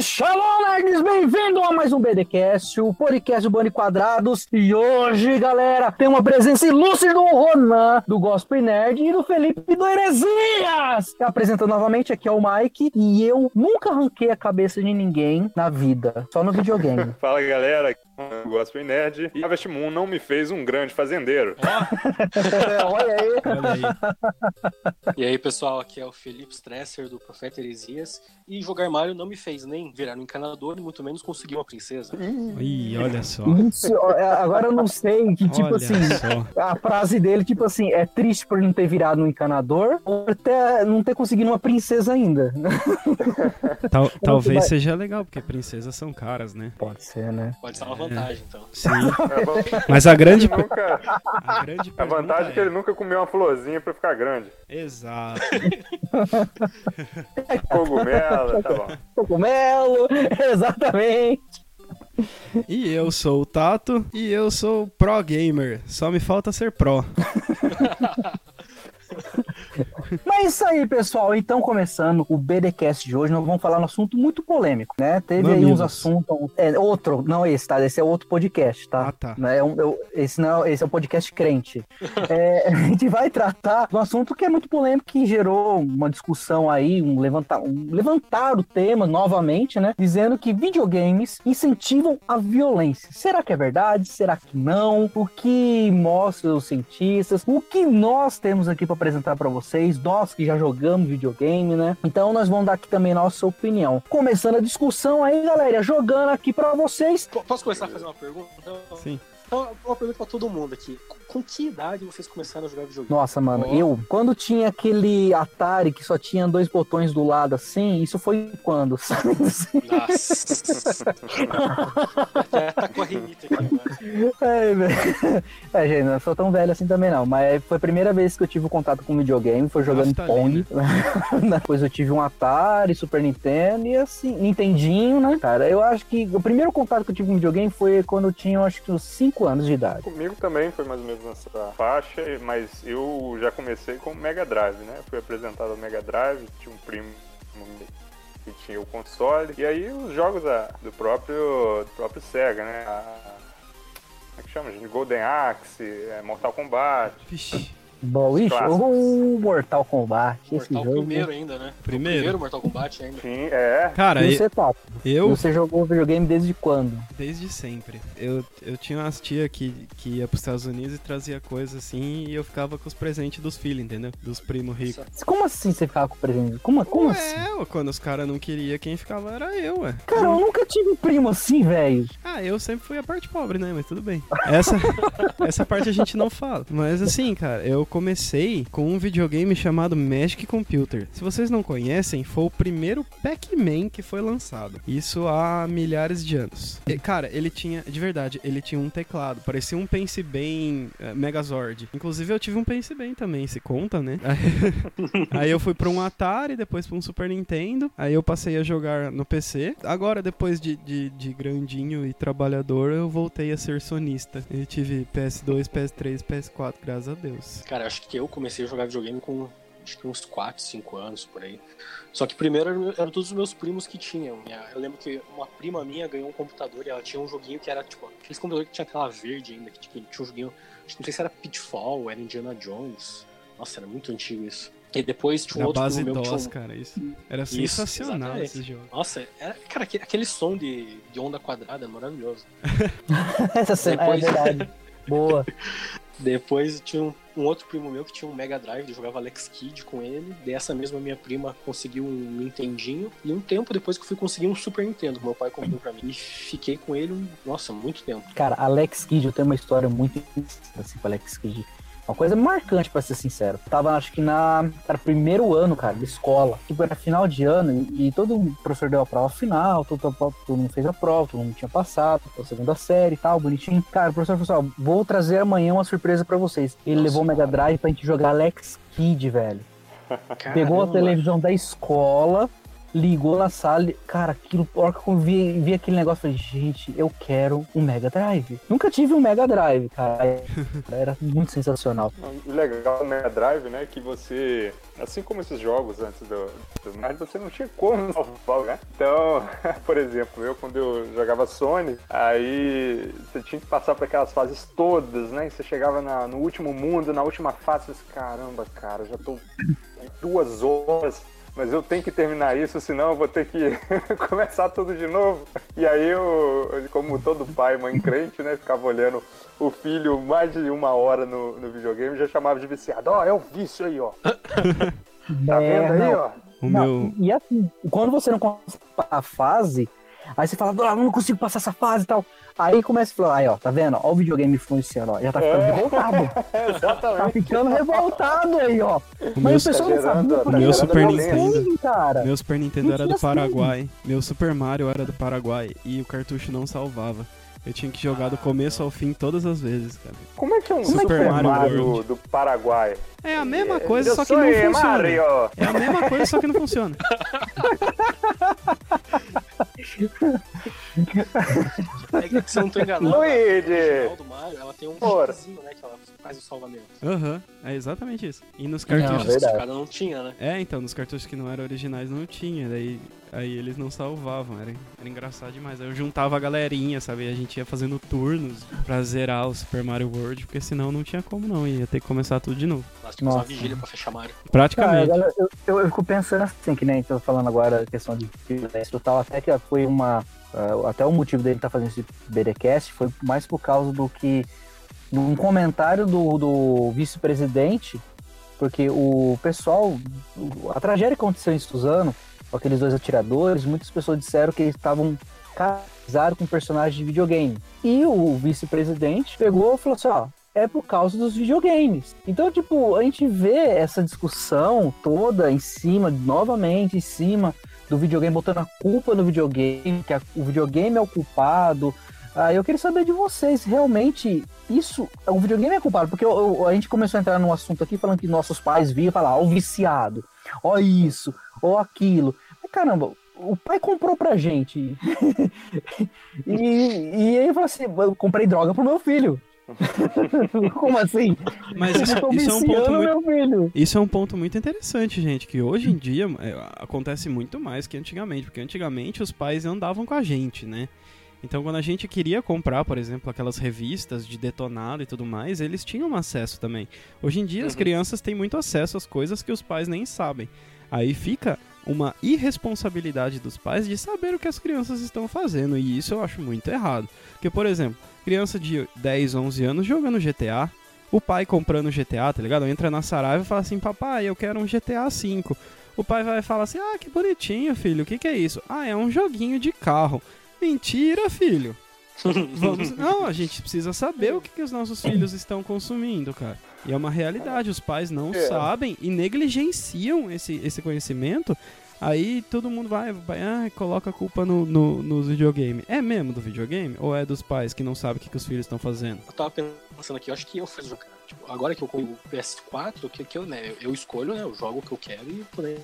Shalom, nerds! Bem-vindo a mais um BDcast, o podcast do Bande Quadrados. E hoje, galera, tem uma presença ilustre do Ronan, do Gospel Nerd e do Felipe do Heresias. Apresentando novamente, aqui é o Mike. E eu nunca arranquei a cabeça de ninguém na vida, só no videogame. Fala galera, aqui é o Gospel Nerd. E Harvest Moon não me fez um grande fazendeiro. É, olha aí. Olha aí. E aí, pessoal, aqui é o Felipe Stresser do Profeta Heresias. E jogar Mario não me fez nem virar um encanador, e muito menos conseguir uma princesa. Ih, olha só. É, agora eu não sei que, tipo olha assim, só. a frase dele, tipo assim, é triste por não ter virado um encanador ou até não ter conseguido uma princesa ainda. Tal- talvez vai- seja legal, porque princesas são caras, né? Pode ser, né? Pode ser uma vantagem, então. Sim. É Mas a grande, nunca- a grande a vantagem é que ele nunca comeu uma florzinha pra ficar grande. Exato. Cogumelo, tá bom. Cogumelo, exatamente. E eu sou o Tato e eu sou pro gamer. Só me falta ser pro. Mas é isso aí, pessoal. Então, começando o BDcast de hoje, nós vamos falar um assunto muito polêmico, né? Teve aí uns Mamilos. assuntos. É, outro, não esse, tá? Esse é outro podcast, tá? Ah, tá. Né, é um- eu- esse, não, esse é o podcast crente. É, a gente vai tratar de um assunto que é muito polêmico, que gerou uma discussão aí, um levantar, um levantar o tema novamente, né? Dizendo que videogames incentivam a violência. Será que é verdade? Será que não? O que mostram os cientistas? O que nós temos aqui para apresentar para vocês? Nós que já jogamos videogame, né? Então nós vamos dar aqui também nossa opinião. Começando a discussão aí, galera, jogando aqui para vocês. Po- Posso começar a fazer uma pergunta? Sim. então, uma pergunta pra todo mundo aqui. Com, que idade vocês começaram a jogar videogame? Nossa, mano, Ó. eu, quando tinha aquele Atari que só tinha dois botões do lado assim, isso foi quando, sabe? Nossa. Até tá com a rinite aqui agora. É, velho. é, gente, não sou tão velho assim também não, mas foi a primeira vez que eu tive contato com videogame, foi jogando Naftalina. Pong. Depois eu tive um Atari, Super Nintendo e assim, Nintendinho, né, cara? Eu acho que o primeiro contato que eu tive com videogame foi quando eu tinha, acho que uns 5 anos de idade. Comigo também foi mais ou menos nessa faixa, mas eu já comecei com o Mega Drive, né? Fui apresentado ao Mega Drive, tinha um primo que tinha o console, e aí os jogos da- do próprio do próprio Sega, né? A, como é que chama? Golden Axe, é, Mortal Kombat. Vixe. Bom, ixi, Clássicos. o Mortal Kombat, esse Mortal jogo. primeiro ainda, né? Primeiro? Primeiro Mortal Kombat ainda. Sim, é. Cara, E você, Tato? eu, Você jogou videogame desde quando? desde sempre, eu, eu tinha umas tia que, que ia pros Estados Unidos e trazia coisa assim, e eu ficava com os presentes dos filhos, entendeu? Dos primos ricos. Como assim você ficava com o presente? Como, como assim? É, ué, quando os caras não queriam, quem ficava era eu, ué. Cara, eu nunca tive um primo assim, velho. Ah, eu sempre fui a parte pobre, né? Mas tudo bem. Essa, essa parte a gente não fala. Mas assim, cara, eu comecei com um videogame chamado Magic Computer. Se vocês não conhecem, foi o primeiro Pac-Man que foi lançado. Isso há milhares de anos. E, cara, ele tinha, de verdade, ele tinha um teclado. Parecia um Pense Bem eh, Megazord. Inclusive, eu tive um Pense Bem também, se conta, né? Aí eu fui pra um Atari, depois pra um Super Nintendo. Aí eu passei a jogar no PC. Agora, depois de, de, de grandinho e trabalhador, eu voltei a ser sonista. Eu tive PS2, PS3, PS4, graças a Deus. Cara, acho que eu comecei a jogar videogame com acho que uns 4, 5 anos por aí. Só que primeiro eram, eram todos os meus primos que tinham. Eu lembro que uma prima minha ganhou um computador e ela tinha um joguinho que era tipo aqueles computadores que tinha aquela verde ainda, que tinha, tinha um joguinho. Acho que não sei se era Pitfall, era Indiana Jones. Nossa, era muito antigo isso. E depois tinha um Na outro base primo meu que tinha DOS, um- cara, isso. Era Isso, sensacional exatamente. esse jogo. Nossa, era, cara, aquele, aquele som de, de onda quadrada é maravilhoso. Essa cena Depois- é verdade. Boa. Depois tinha um, um outro primo meu que tinha um Mega Drive, eu jogava Alex Kidd com ele. Dessa mesma minha prima conseguiu um Nintendinho. E um tempo depois que eu fui conseguir um Super Nintendo, meu pai comprou pra mim. E fiquei com ele, um- nossa, muito tempo. Cara, Alex Kidd, eu tenho uma história muito assim com Alex Kidd. Uma coisa marcante, pra ser sincero. Tava, acho que na. Era primeiro ano, cara, de escola. Tipo, era final de ano e todo professor deu a prova final, todo, todo, mundo fez a prova, todo mundo tinha passado, a segunda série e tal, bonitinho. Cara, o professor falou assim: ó, vou trazer amanhã uma surpresa pra vocês. Ele Nossa, levou o Mega. Drive pra gente jogar Alex Kidd, velho. Pegou a Caramba. televisão da escola, ligou na sala, cara, aquilo, a hora que eu vi, vi aquele negócio, falei, gente, eu quero um Mega Drive. Nunca tive um Mega Drive, cara. Era muito sensacional. O legal do Mega Drive, né, que você, assim como esses jogos antes do, do você não tinha como salvar, né? Então, por exemplo, eu quando eu jogava Sony, aí você tinha que passar por aquelas fases todas, né? E você chegava na, no último mundo, na última fase, você, caramba, cara, já tô duas horas mas eu tenho que terminar isso, senão eu vou ter que começar tudo de novo. E aí eu, como todo pai, mãe crente, né, ficava olhando o filho mais de uma hora no, no videogame, já chamava de viciado. Ó, oh, é o vício aí, ó. tá É, vendo aí, não. ó? O Não, meu. E assim, quando você não consegue passar a fase, aí você fala, ah, não consigo passar essa fase e tal. Aí começa a falar, aí ó, tá vendo? Ó o videogame influenciando, ó. Já tá ficando É. revoltado. Tá Exatamente. ficando revoltado aí, ó. Mas o pessoal não gerando- sabia meu Super Nintendo. assim, cara. meu Super Nintendo Não era do Paraguai. Meu Super Mario era do Paraguai. E o cartucho não salvava. Eu tinha que jogar do começo ao fim todas as vezes, cara. Como é que é um Super Super, Mario Mario, World. do Paraguai? É a mesma coisa, Eu só que não funciona. Mario! É a mesma coisa, só que não funciona. É que se eu não tô enganado, Luigi! ela tem um Ora. né, que ela faz o salvamento. Aham, é exatamente isso. E nos Não, cartuchos. verdade. Esse cara não tinha, né? É, então, nos cartuchos que não eram originais não tinha, daí aí eles não salvavam, era, era engraçado demais. Aí eu juntava a galerinha, sabe? E a gente ia fazendo turnos pra zerar o Super Mario World, porque senão não tinha como não, ia ter que começar tudo de novo. Nós tínhamos uma vigília pra fechar Mario. Cara, Praticamente. agora, eu, eu, eu fico pensando assim, que nem tô falando agora a questão de violência e tal, até que foi uma. ah, até o motivo dele estar fazendo esse BDcast foi mais por causa do que. Num comentário do, do vice-presidente, porque o pessoal. A tragédia que aconteceu em Suzano, com aqueles dois atiradores, muitas pessoas disseram que eles estavam casados com personagens de videogame. E o vice-presidente pegou e falou assim: ó, é por causa dos videogames. Então, tipo, a gente vê essa discussão toda em cima, novamente em cima do videogame, botando a culpa no videogame, que a- o videogame é o culpado. Ah, eu queria saber de vocês, realmente, isso, o videogame é culpado? Porque eu- eu- a gente começou a entrar num assunto aqui falando que nossos pais viam falar, ó, o viciado, ó isso, ó aquilo. Mas, caramba, o pai comprou pra gente. e, e aí eu falei assim, eu comprei droga pro meu filho. Como assim? Mas isso, tô isso é um ponto muito. Isso é um ponto muito interessante, gente, que hoje em dia é, acontece muito mais que antigamente, porque antigamente os pais andavam com a gente, né? Então, quando a gente queria comprar, por exemplo, aquelas revistas de detonado e tudo mais, eles tinham acesso também. Hoje em dia, as Uhum. crianças têm muito acesso às coisas que os pais nem sabem. Aí fica uma irresponsabilidade dos pais de saber o que as crianças estão fazendo, e isso eu acho muito errado. Porque, por exemplo, criança de 10, 11 anos jogando GTA, o pai comprando GTA, tá ligado? Entra na Saraiva e fala assim: Papai, eu quero um GTA V. O pai vai falar assim: Ah, que bonitinho, filho, o que, que é isso? Ah, é um joguinho de carro. Mentira, filho. Vamos... Não, a gente precisa saber o que, que os nossos filhos estão consumindo, cara. E é uma realidade, os pais não É. sabem e negligenciam esse, esse conhecimento. Aí todo mundo vai, vai ah, coloca a culpa no, no, nos videogame. É mesmo do videogame? Ou é dos pais que não sabem o que, que os filhos estão fazendo? Eu tava pensando aqui, eu acho que eu fiz jogar. Tipo, agora que eu compro o PS4, que, que eu, né, eu escolho, né? Eu jogo o que eu quero e por aí.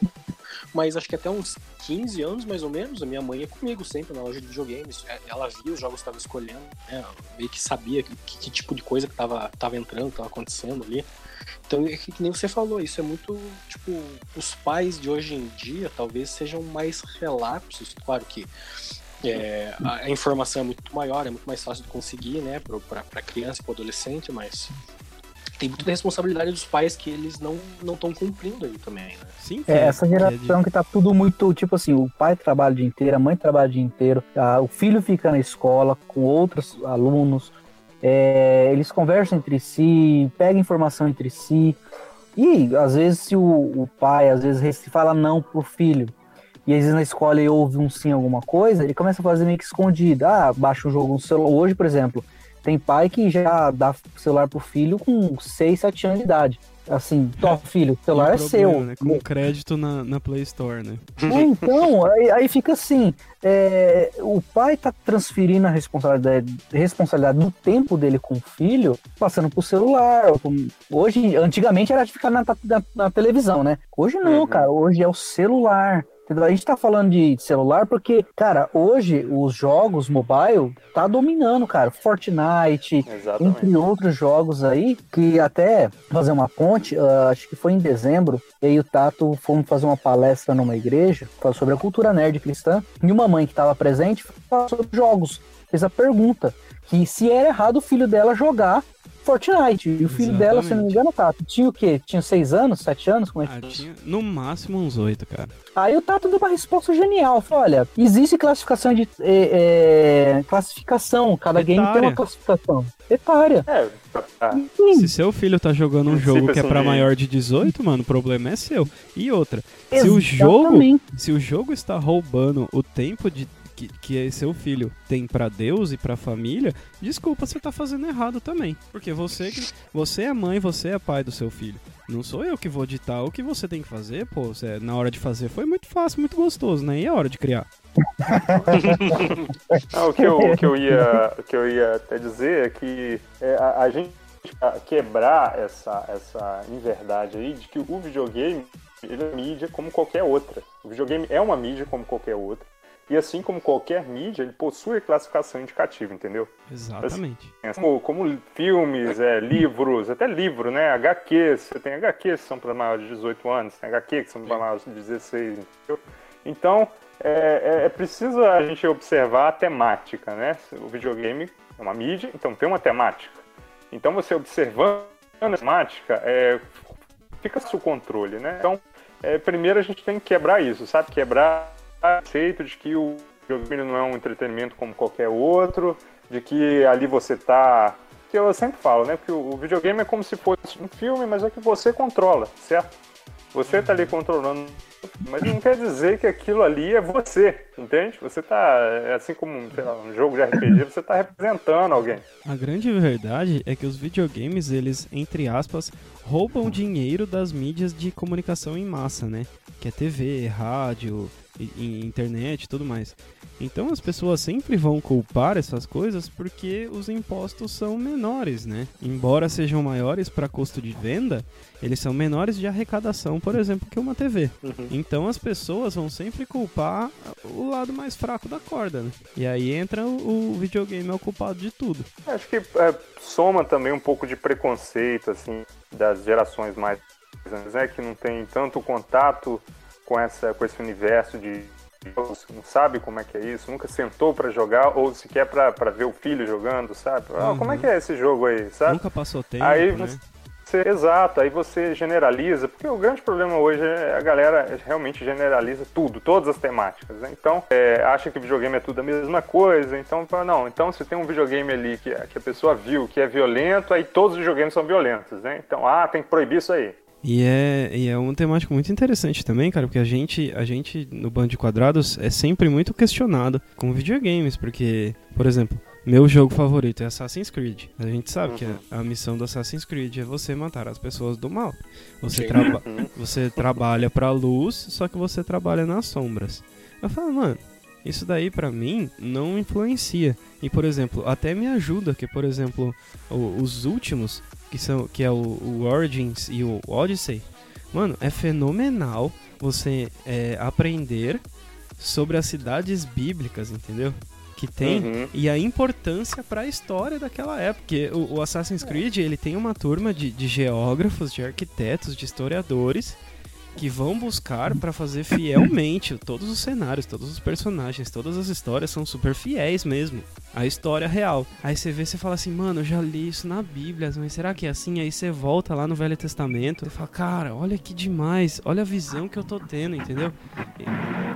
Mas acho que até uns 15 anos, mais ou menos, a minha mãe ia comigo sempre na loja de videogames. É, Ela via os jogos que eu tava escolhendo, né? Meio que sabia que, que, tipo de coisa que tava, tava entrando, tava acontecendo ali. Então, é que, que nem você falou, isso é muito, tipo, os pais de hoje em dia talvez sejam mais relapsos, claro que é, a, a informação é muito maior, é muito mais fácil de conseguir, né, pra criança e pro adolescente, mas tem muita responsabilidade dos pais que eles não não estão cumprindo aí também, né? Sim, que É, essa geração que tá tudo muito, tipo assim, o pai trabalha o dia inteiro, a mãe trabalha o dia inteiro, ah, o filho fica na escola com outros alunos, é, eles conversam entre si, pegam informação entre si, e às vezes se o, o pai, às vezes, se fala não pro filho, e às vezes na escola ele ouve um sim alguma coisa, ele começa a fazer meio que escondido, ah, baixa um jogo no celular, hoje, por exemplo, tem pai que já dá celular pro filho com 6, 7 anos de idade. Assim, tó, filho, o celular um é problema, seu. Né? Com crédito na, na Play Store, né? É, então, aí, aí fica assim, é, o pai tá transferindo a responsabilidade, responsabilidade do tempo dele com o filho, passando pro celular. com- Hoje, antigamente era de ficar na, na- na televisão, né? Hoje não, Uhum. cara, hoje é o celular. A gente tá falando de celular porque, cara, hoje os jogos mobile tá dominando, cara. Fortnite, Exatamente. entre outros jogos aí, que até fazer uma ponte, uh, acho que foi em dezembro, e aí o Tato fomos fazer uma palestra numa igreja, sobre a cultura nerd cristã, e uma mãe que estava presente falou sobre jogos. Fez a pergunta que se era errado o filho dela jogar Fortnite. E o filho Exatamente. dela, se não me engano, Tato, tinha o quê? Tinha seis anos, sete anos? Como é que Ah, tinha no máximo uns oito, cara. Aí o Tato deu uma resposta genial. Falou, olha, existe classificação de. é, é, classificação. Cada game tem Etária. uma classificação. Etária. É, tá. Se seu filho tá jogando um jogo que é pra de- maior de 18, mano, o problema é seu. E outra, se o jogo se o jogo está roubando o tempo de que, que seu filho tem pra Deus e pra família, desculpa, você tá fazendo errado também. Porque você você é mãe, você é pai do seu filho. Não sou eu que vou ditar o que você tem que fazer, pô. Você, na hora de fazer foi muito fácil, muito gostoso, né? E a hora de criar? Não, o, que eu, o que eu ia, o que eu ia até dizer é que é, a, a gente a quebrar essa, essa inverdade aí de que o videogame ele é mídia como qualquer outra. O videogame é uma mídia como qualquer outra. E assim como qualquer mídia, ele possui classificação indicativa, entendeu? Exatamente. Como, como filmes, é, livros, até livro, né? HQs, você tem HQs que são para maiores de 18 anos, tem HQ que são para maiores de 16, entendeu? Então, é, é- é preciso a gente observar a temática, né? O videogame é uma mídia, então tem uma temática. Então, você observando a temática, é, fica sob controle, né? Então, é, primeiro a gente tem que quebrar isso, sabe? Quebrar conceito de que o videogame não é um entretenimento como qualquer outro, de que ali você tá. Que eu sempre falo, né? Que o videogame é como se fosse um filme, mas é que você controla, certo? Você tá ali controlando, mas não quer dizer que aquilo ali é você, entende? Você tá, é assim como lá, um jogo de RPG, você tá representando alguém. A grande verdade é que os videogames, eles, entre aspas, roubam dinheiro das mídias de comunicação em massa, né? Que é TV, rádio, e- e internet e tudo mais. Então as pessoas sempre vão culpar essas coisas porque os impostos são menores, né? Embora sejam maiores para custo de venda, eles são menores de arrecadação, por exemplo, que uma TV. Então as pessoas vão sempre culpar o lado mais fraco da corda, né? E aí entra o, o videogame é o culpado de tudo. Acho que é, soma também um pouco de preconceito, assim, das gerações mais né? Que não tem tanto contato com, essa, com esse universo de jogos, não sabe como é que é isso, nunca sentou pra jogar ou sequer pra pra ver o filho jogando, sabe? Ah, Uhum. como é que é esse jogo aí, sabe? Nunca passou tempo, Aí né? você, você- exato, aí você generaliza, porque o grande problema hoje é a galera realmente generaliza tudo, todas as temáticas, né? Então, é, acha que videogame é tudo a mesma coisa, então fala, não, então se tem um videogame ali que, que a pessoa viu que é violento, aí todos os videogames são violentos, né? Então, ah, tem que proibir isso aí. E é, e é uma temática muito interessante também, cara, porque a gente, a gente no Bando de Quadrados é sempre muito questionado com videogames, porque, por exemplo, meu jogo favorito é Assassin's Creed. A gente sabe que a, a missão do Assassin's Creed é você matar as pessoas do mal. Você, traba você trabalha pra luz, só que você trabalha nas sombras. Eu falo, mano, isso daí pra mim não influencia. E, por exemplo, até me ajuda que, por exemplo, o- os últimos, que são que é o, o Origins e o Odyssey, mano, é fenomenal você é, aprender sobre as cidades bíblicas, entendeu? Que tem Uhum. e a importância para a história daquela época. Porque o, o Assassin's Creed ele tem uma turma de, de geógrafos, de arquitetos, de historiadores que vão buscar para fazer fielmente todos os cenários, todos os personagens, todas as histórias são super fiéis mesmo à história real. Aí você vê, você fala assim, mano, eu já li isso na Bíblia, mas será que é assim? Aí você volta lá no Velho Testamento e fala, cara, olha que demais, olha a visão que eu tô tendo, entendeu?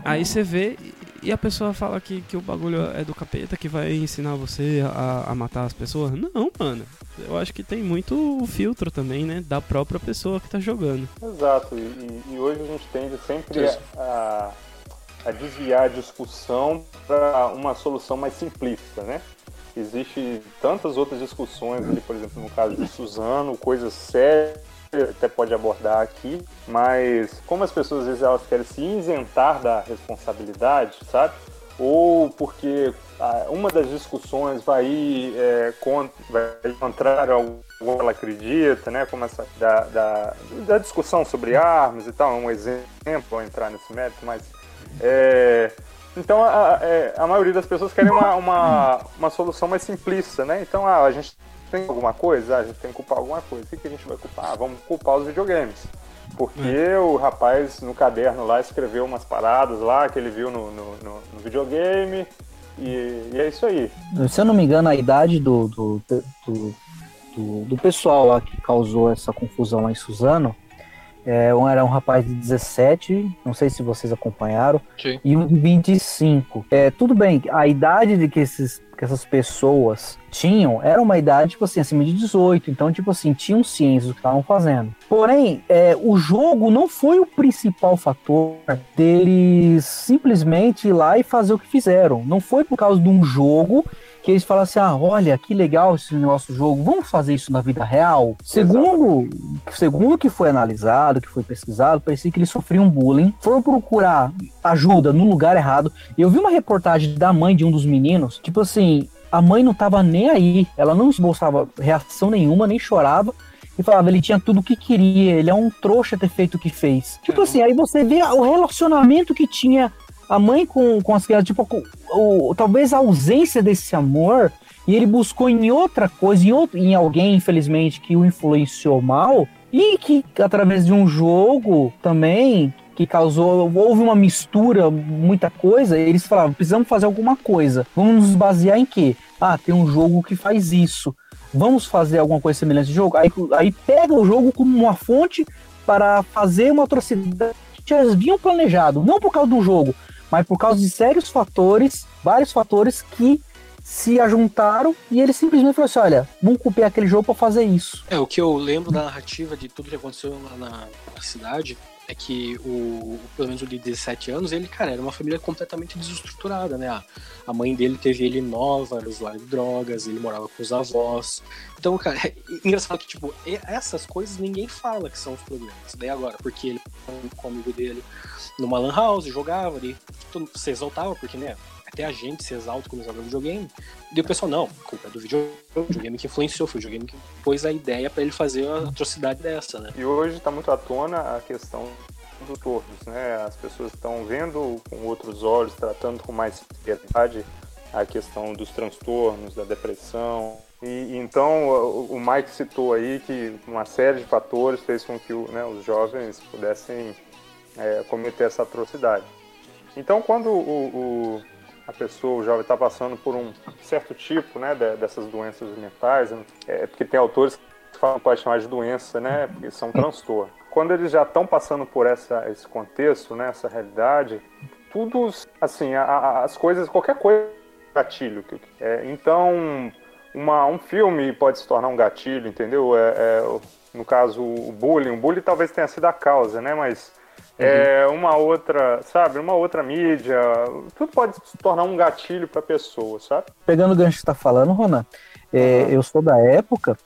Aí você vê e- a pessoa fala que, que o bagulho é do capeta, que vai ensinar você a, a matar as pessoas. Não, mano. Eu acho que tem muito filtro também, né? Da própria pessoa que tá jogando. Exato, e, e- e hoje a gente tende sempre Isso. a, a desviar a discussão para uma solução mais simplista, né? Existe tantas outras discussões ali, por exemplo, no caso de Suzano, coisas sérias até pode abordar aqui, mas como as pessoas às vezes elas querem se isentar da responsabilidade, sabe? Ou porque ah, uma das discussões vai ir é, contra, vai contrário ao que ela acredita, né? Como essa da, da, da discussão sobre armas e tal, é um exemplo, vou entrar nesse mérito, mas É, então a, a, é, a, maioria das pessoas querem uma, uma, uma solução mais simplista, né? Então ah, a gente tem alguma coisa, ah, a gente tem que culpar alguma coisa. O que, que a gente vai culpar? Ah, vamos culpar os videogames. Porque é. o rapaz no caderno lá escreveu umas paradas lá que ele viu no, no, no, no videogame. E, e, é isso aí. Se eu não me engano, a idade do, do, do, do, do pessoal lá que causou essa confusão lá em Suzano é, um era um rapaz de 17, não sei se vocês acompanharam, Sim. e um de 25. É, tudo bem, a idade de que, esses, que essas pessoas tinham era uma idade, tipo assim, acima de 18. Então, tipo assim, tinham ciência do que estavam fazendo. Porém, é, o jogo não foi o principal fator deles simplesmente ir lá e fazer o que fizeram. Não foi por causa de um jogo que eles falam assim: ah, olha, que legal esse nosso jogo, vamos fazer isso na vida real? Segundo, segundo o que foi analisado, que foi pesquisado, parecia que eles sofriam bullying, foram procurar ajuda no lugar errado. Eu vi uma reportagem da mãe de um dos meninos, tipo assim, a mãe não tava nem aí, ela não esboçava reação nenhuma, nem chorava e falava, ele tinha tudo o que queria, ele é um trouxa ter feito o que fez. Tipo assim, aí você vê o relacionamento que tinha a mãe com, com as crianças, tipo, o, talvez a ausência desse amor, e ele buscou em outra coisa, em, outro, em alguém, infelizmente, que o influenciou mal, e que através de um jogo também, que causou, houve uma mistura, muita coisa, eles falavam, precisamos fazer alguma coisa, vamos nos basear em quê? Ah, tem um jogo que faz isso, vamos fazer alguma coisa semelhante de jogo? Aí, aí pega o jogo como uma fonte para fazer uma atrocidade que já haviam planejado, não por causa do jogo, mas por causa de sérios fatores, vários fatores que se ajuntaram e ele simplesmente falou assim: olha, vamos copiar aquele jogo para fazer isso. É, o que eu lembro da narrativa de tudo que aconteceu lá na, na cidade é que o, pelo menos o de 17 anos, ele, cara, era uma família completamente desestruturada, né? A mãe dele teve ele nova, era usuário de drogas, ele morava com os avós. Então, cara, é engraçado que, tipo, essas coisas ninguém fala que são os problemas. Daí agora, porque ele com o amigo dele numa lan house, jogava, ali, se exaltava, porque, né, até a gente se exalta quando joga videogame. E o pessoal, não, a culpa é do videogame, que influenciou, foi o videogame que pôs a ideia para ele fazer uma atrocidade dessa, né? E hoje tá muito à tona a questão do todos, né? As pessoas estão vendo com outros olhos, tratando com mais seriedade a questão dos transtornos, da depressão. E então o Mike citou aí que uma série de fatores fez com que né, os jovens pudessem é, cometer essa atrocidade. Então, quando o, o a pessoa, o jovem, está passando por um certo tipo né, dessas doenças mentais, é, porque tem autores que falam, pode chamar de doença, né, porque são transtornos. Quando eles já estão passando por essa, esse contexto, né, essa realidade, tudo, assim, a, a, as coisas, qualquer coisa, gatilho. É, então, uma, um filme pode se tornar um gatilho, entendeu? É, é, no caso, o bullying, o bullying talvez tenha sido a causa, né, mas é, uma outra, sabe, uma outra mídia, tudo pode se tornar um gatilho para a pessoa, sabe? Pegando o gancho que está falando, Ronan, é, uhum. eu sou da época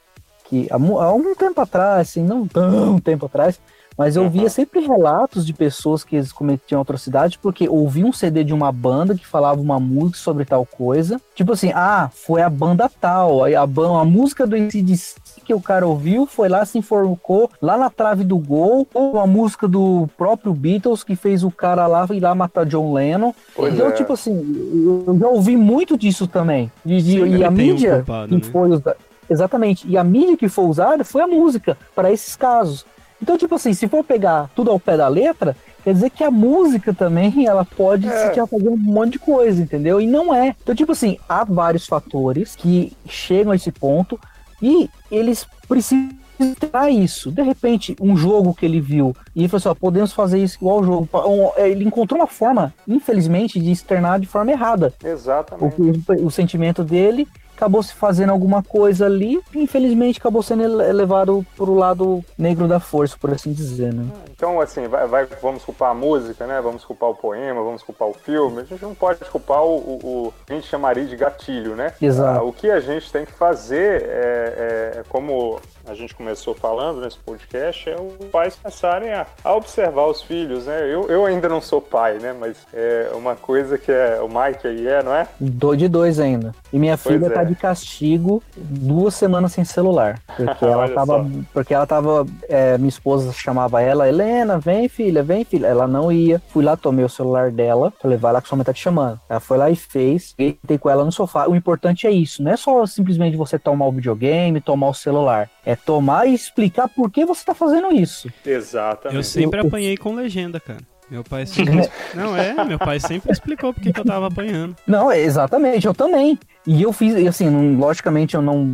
que há, há um tempo atrás, assim, não tão tempo atrás, mas eu via uhum. sempre relatos de pessoas que eles cometiam atrocidade porque ouvi um CD de uma banda que falava uma música sobre tal coisa. Tipo assim, ah, foi a banda tal, a, a, a música do ACDC que o cara ouviu, foi lá, se informou lá na trave do gol, ou a música do próprio Beatles que fez o cara lá ir lá matar John Lennon. Pois então, é. tipo assim, eu já ouvi muito disso também. De, de, Sim, e a mídia um culpado, que né? foi Exatamente. E a mídia que foi usada foi a música para esses casos. Então, tipo assim, se for pegar tudo ao pé da letra, quer dizer que a música também ela pode é. se fazer um monte de coisa, entendeu? E não é. Então, tipo assim, há vários fatores que chegam a esse ponto e eles precisam ter isso. De repente, um jogo que ele viu e ele falou assim: ó, podemos fazer isso igual ao jogo. Ele encontrou uma forma, infelizmente, de externar de forma errada. Exatamente. O, o sentimento dele acabou se fazendo alguma coisa ali e infelizmente acabou sendo levado para o lado negro da força, por assim dizer, né? Então, assim, vai, vai, vamos culpar a música, né? Vamos culpar o poema, vamos culpar o filme. A gente não pode culpar o, o, o a gente chamaria de gatilho, né? Exato. Ah, o que a gente tem que fazer é, é como a gente começou falando nesse podcast é os pais começarem a, a, observar os filhos, né? Eu, eu ainda não sou pai, né? Mas é uma coisa que é o Mike aí é, não é? Do de dois ainda. E minha pois filha tá é. tá de castigo duas semanas sem celular. Porque ela tava. só. Porque ela tava. é, minha esposa chamava ela, Helena, vem filha, vem filha. Ela não ia. Fui lá, tomei o celular dela. Falei, vai lá que sua mãe tá te chamando. Ela foi lá e fez. Deitei com ela no sofá. O importante é isso. Não é só simplesmente você tomar o videogame, tomar o celular. É tomar e explicar por que você tá fazendo isso. Exatamente. Eu sempre Eu- apanhei com legenda, cara. Meu pai sempre. Não, é, meu pai sempre explicou porque que eu tava apanhando. Não, é, exatamente, eu também. E eu fiz, e assim, não- logicamente eu não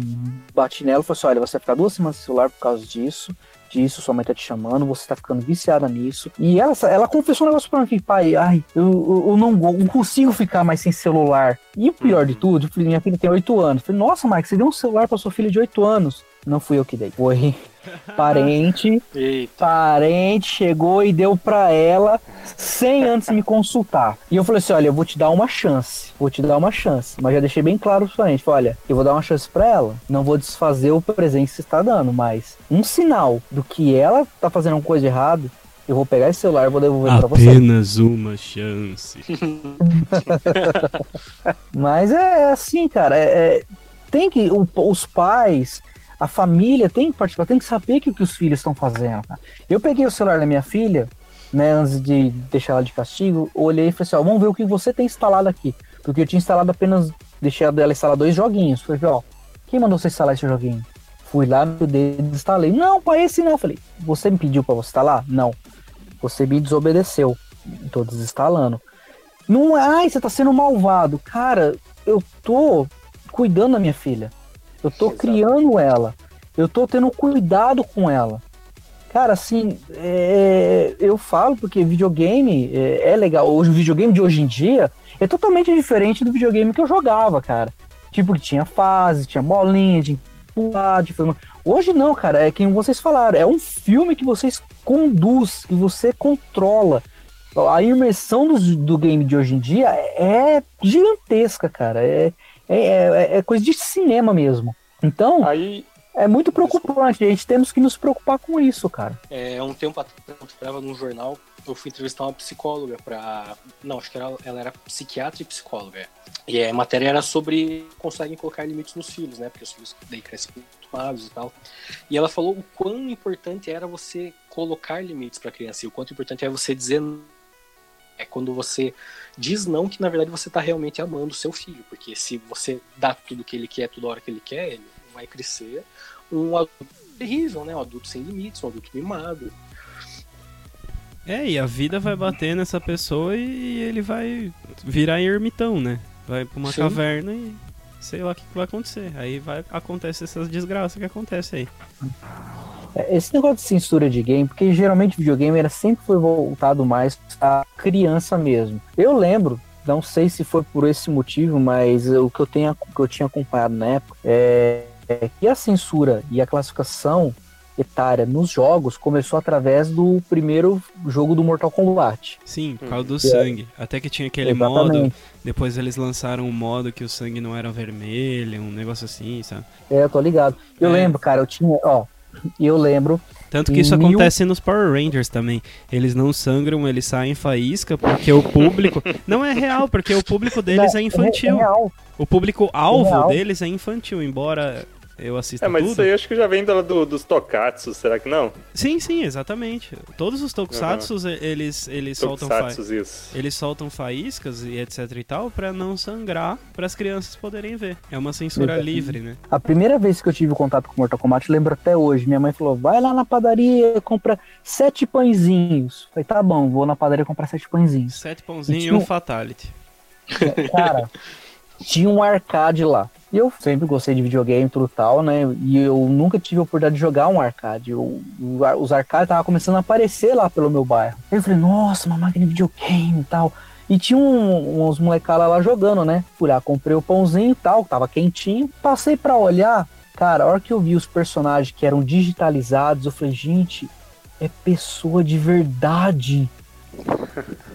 bati nela, falei assim, olha, você vai ficar duas semanas sem celular por causa disso, disso, sua mãe tá te chamando, você tá ficando viciada nisso. E ela, ela confessou um negócio pra mim, que, pai, ai, eu, eu, eu não, go- não consigo ficar mais sem celular. E o pior de tudo, eu falei, minha filha tem oito anos. Eu falei, nossa, Mike, você deu um celular pra sua filha de oito anos. Não fui eu que dei. Foi parente, Eita. parente chegou e deu pra ela sem antes me consultar. E eu falei assim: olha, eu vou te dar uma chance. Vou te dar uma chance. Mas já deixei bem claro pro parente: falei, olha, eu vou dar uma chance pra ela. Não vou desfazer o presente que você está dando, mas um sinal do que ela tá fazendo uma coisa errada. Eu vou pegar esse celular e vou devolver pra você. Apenas uma chance. Mas é assim, cara. é- é- tem que. o- os pais, a família tem que participar, tem que saber que o que os filhos estão fazendo. cara. Eu peguei o celular da minha filha, né, antes de deixar ela de castigo, olhei e falei assim: ó, vamos ver o que você tem instalado aqui. Porque eu tinha instalado apenas. Deixei ela instalar dois joguinhos. Falei, ó, quem mandou você instalar esse joguinho? Fui lá no dedo instalei. Não, pai, esse não. Falei, você me pediu pra você instalar? Não. Você me desobedeceu. Tô desinstalando. Não, ai, você tá sendo malvado. Cara, eu tô cuidando da minha filha. Eu tô Exato. criando ela. Eu tô tendo cuidado com ela. Cara, assim, é, eu falo porque videogame é, é legal. Hoje, o videogame de hoje em dia é totalmente diferente do videogame que eu jogava, cara. Tipo, que tinha fase, tinha bolinha, de pular, de fazer... Hoje não, cara, é quem vocês falaram. É um filme que vocês conduz, que você controla. A imersão do, do game de hoje em dia é gigantesca, cara. É, é, é- é coisa de cinema mesmo. Então, Aí, é muito preocupante. A gente temos que nos preocupar com isso, cara. É, um tempo atrás, eu trabalhava num jornal, eu fui entrevistar uma psicóloga pra. Não, acho que ela, ela era psiquiatra e psicóloga. é. E a matéria era sobre conseguem colocar limites nos filhos, né? Porque os filhos daí crescem muito tomados e tal. E ela falou o quão importante era você colocar limites pra criança e o quanto importante é você dizer. É quando você diz não que na verdade você tá realmente amando o seu filho, porque se você dá tudo que ele quer toda hora que ele quer, ele vai crescer um adulto terrível, né? Um adulto sem limites, um adulto mimado. É, e a vida vai bater nessa pessoa e ele vai virar ermitão, né? Vai pra uma Sim. caverna e sei lá o que que vai acontecer. Aí vai acontecer essas desgraças que acontecem aí. É, Esse negócio de censura de game, porque geralmente videogame era sempre foi voltado mais a criança mesmo. Eu lembro, não sei se foi por esse motivo, mas o que eu, tenho, que eu tinha acompanhado na época é, é que a censura e a classificação etária nos jogos começou através do primeiro jogo do Mortal Kombat. Sim, por causa do sangue. Até que tinha aquele modo, Exatamente. depois eles lançaram um modo que o sangue não era vermelho, um negócio assim, sabe? É, eu tô ligado. Eu É. lembro, cara, eu tinha, ó, e eu lembro Tanto que isso Mil- acontece nos Power Rangers também. Eles não sangram, eles saem faísca porque o público. não é real, porque o público deles Não, é infantil. É. O público-alvo real. deles é infantil, embora eu assista é, mas tudo. isso aí acho que já vem do, do- dos Tokatsu, será que não? Sim, sim, exatamente. Todos os tokusatsus, e- eles, eles soltam fa... Tokusatsu, isso. Eles soltam faíscas e etc e tal pra não sangrar, para as crianças poderem ver. É uma censura livre, né? A primeira vez que eu tive contato com Mortal Kombat, eu lembro até hoje. Minha mãe falou: vai lá na padaria, compra sete pãezinhos. Falei, tá bom, vou na padaria comprar sete pãezinhos. Sete pãozinhos e um um- fatality. Cara, tinha um arcade lá. E eu sempre gostei de videogame e tudo tal, né? E eu nunca tive a oportunidade de jogar um arcade. Eu- os arcades estavam começando a aparecer lá pelo meu bairro. Aí eu falei, nossa, uma máquina de videogame e tal. E tinha um- uns molecada lá jogando, né? Fui lá, comprei o pãozinho e tal, tava quentinho. Passei pra olhar, cara, a hora que eu vi os personagens que eram digitalizados, eu falei, gente, é pessoa de verdade.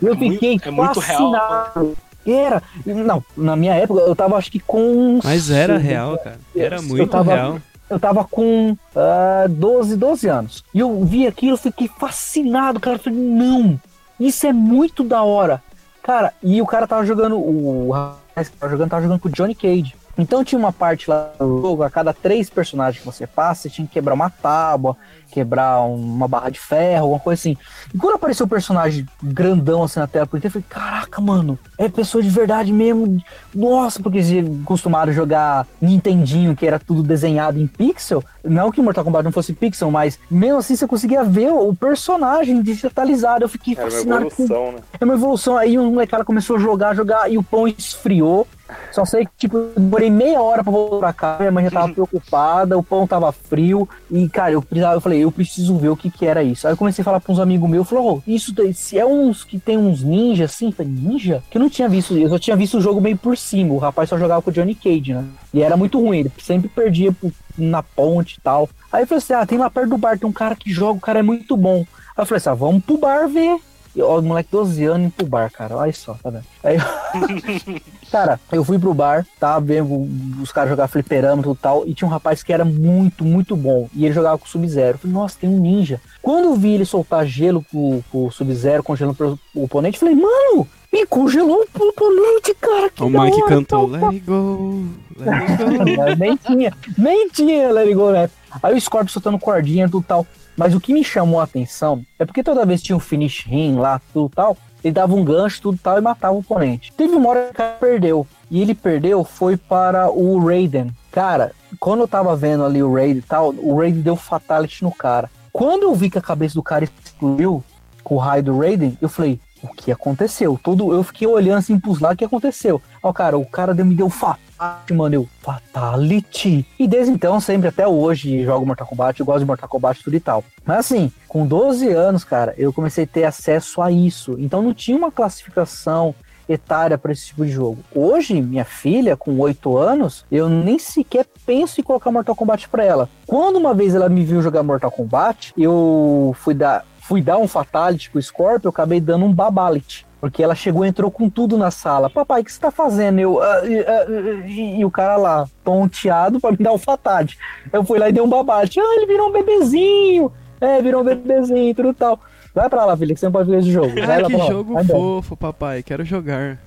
Eu É muito- fiquei é muito real. Era. Não, na minha época eu tava acho que com. Mas era real, cara. Era Eu muito tava- real. Eu tava com ah, 12, 12 anos. E eu vi aquilo, eu fiquei fascinado, cara. Eu falei, não, isso é muito da hora. Cara, e o cara tava jogando. O rapaz que tava jogando, tava jogando com o Johnny Cage. Então tinha uma parte lá no jogo, a cada três personagens que você passa, você tinha que quebrar uma tábua, quebrar uma barra de ferro, alguma coisa assim. E quando apareceu o um personagem grandão assim na tela eu falei, caraca, mano, é pessoa de verdade mesmo. Nossa, porque eles acostumaram a jogar Nintendinho, que era tudo desenhado em pixel. Não que Mortal Kombat não fosse pixel, mas mesmo assim você conseguia ver o personagem digitalizado. Eu fiquei Era uma fascinado. com- evolução, né? É uma evolução. Aí um molecada começou a jogar, jogar, e o pão esfriou. Só sei que, tipo, demorei meia hora pra voltar pra cá. Minha mãe já tava preocupada, o pão tava frio. E, cara, eu precisava, eu falei, eu preciso ver o que que era isso. Aí eu comecei a falar pra uns amigos meus, falou, oh, isso se é uns que tem uns ninja assim, falei, ninja? Que eu não tinha visto, eu só tinha visto o jogo meio por cima. O rapaz só jogava com o Johnny Cage, né? E era muito ruim, ele sempre perdia na ponte e tal. Aí eu falei assim, ah, tem lá perto do bar, tem um cara que joga, o cara é muito bom. Aí eu falei assim, ah, vamos pro bar ver. E, ó, o moleque 12 anos indo pro bar, cara. Olha só, tá vendo? Aí, cara, eu fui pro bar, tá vendo os caras jogar fliperama e tudo tal. E tinha um rapaz que era muito, muito bom. E ele jogava com o Sub-Zero. Eu falei, nossa, tem um ninja. Quando eu vi ele soltar gelo com, com o Sub-Zero, congelando pro- o oponente, eu falei, mano, ele congelou o oponente, cara. Que O da Mike hora, cantou tal, Let it go, let it go. Nem tinha, nem tinha Let It Go, né? Aí o Scorpio soltando cordinha e tudo tal. Mas o que me chamou a atenção é porque toda vez tinha um finish ring lá, tudo tal, ele dava um gancho, tudo tal, e matava o oponente. Teve uma hora que cara perdeu. E ele perdeu foi para o Raiden. Cara, quando eu tava vendo ali o Raiden e tal, o Raiden deu fatality no cara. Quando eu vi que a cabeça do cara explodiu com o raio do Raiden, eu falei, o que aconteceu? Todo, eu fiquei olhando assim pros lados, o que aconteceu? Ó, cara, o cara deu- me deu fatality, mano, eu, fatality. E desde então, sempre até hoje, jogo Mortal Kombat, eu gosto de Mortal Kombat tudo e tal. Mas assim, com 12 anos, cara, eu comecei a ter acesso a isso. Então não tinha uma classificação etária para esse tipo de jogo. Hoje, minha filha, com 8 anos, eu nem sequer penso em colocar Mortal Kombat para ela. Quando uma vez ela me viu jogar Mortal Kombat, eu fui dar, fui dar um Fatality com o Scorpio, eu acabei dando um Babality. Porque ela chegou e entrou com tudo na sala. Papai, o que você tá fazendo? Eu, "Ah, ah, ah", e, o cara lá, tonteado pra me dar o Fatality. Eu fui lá e dei um Babality. Ah, ele virou um bebezinho. É, virou um bebezinho e tudo tal. Vai pra lá, que você não pode ver esse jogo. Vai Ai, lá que pra jogo fofo, papai. Quero jogar.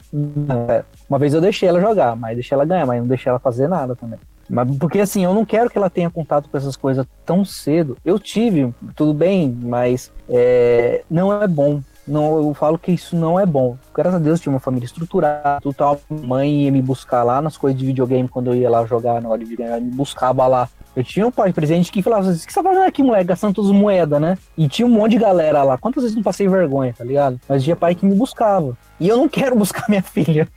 É. Uma vez eu deixei ela jogar, mas deixei ela ganhar, mas não deixei ela fazer nada também. Mas porque assim, eu não quero que ela tenha contato com essas coisas tão cedo. Eu tive, tudo bem, mas é, não é bom. Não, eu falo que isso não é bom. Graças a Deus tinha uma família estruturada, tudo tal. Mãe ia me buscar lá nas coisas de videogame quando eu ia lá jogar na hora de videogame, me buscava lá. Eu tinha um pai presente que falava assim, o que você tá fazendo aqui, moleque? Gastando todas as moedas, né? E tinha um monte de galera lá. Quantas vezes não passei vergonha, tá ligado? Mas tinha pai que me buscava. E eu não quero buscar minha filha.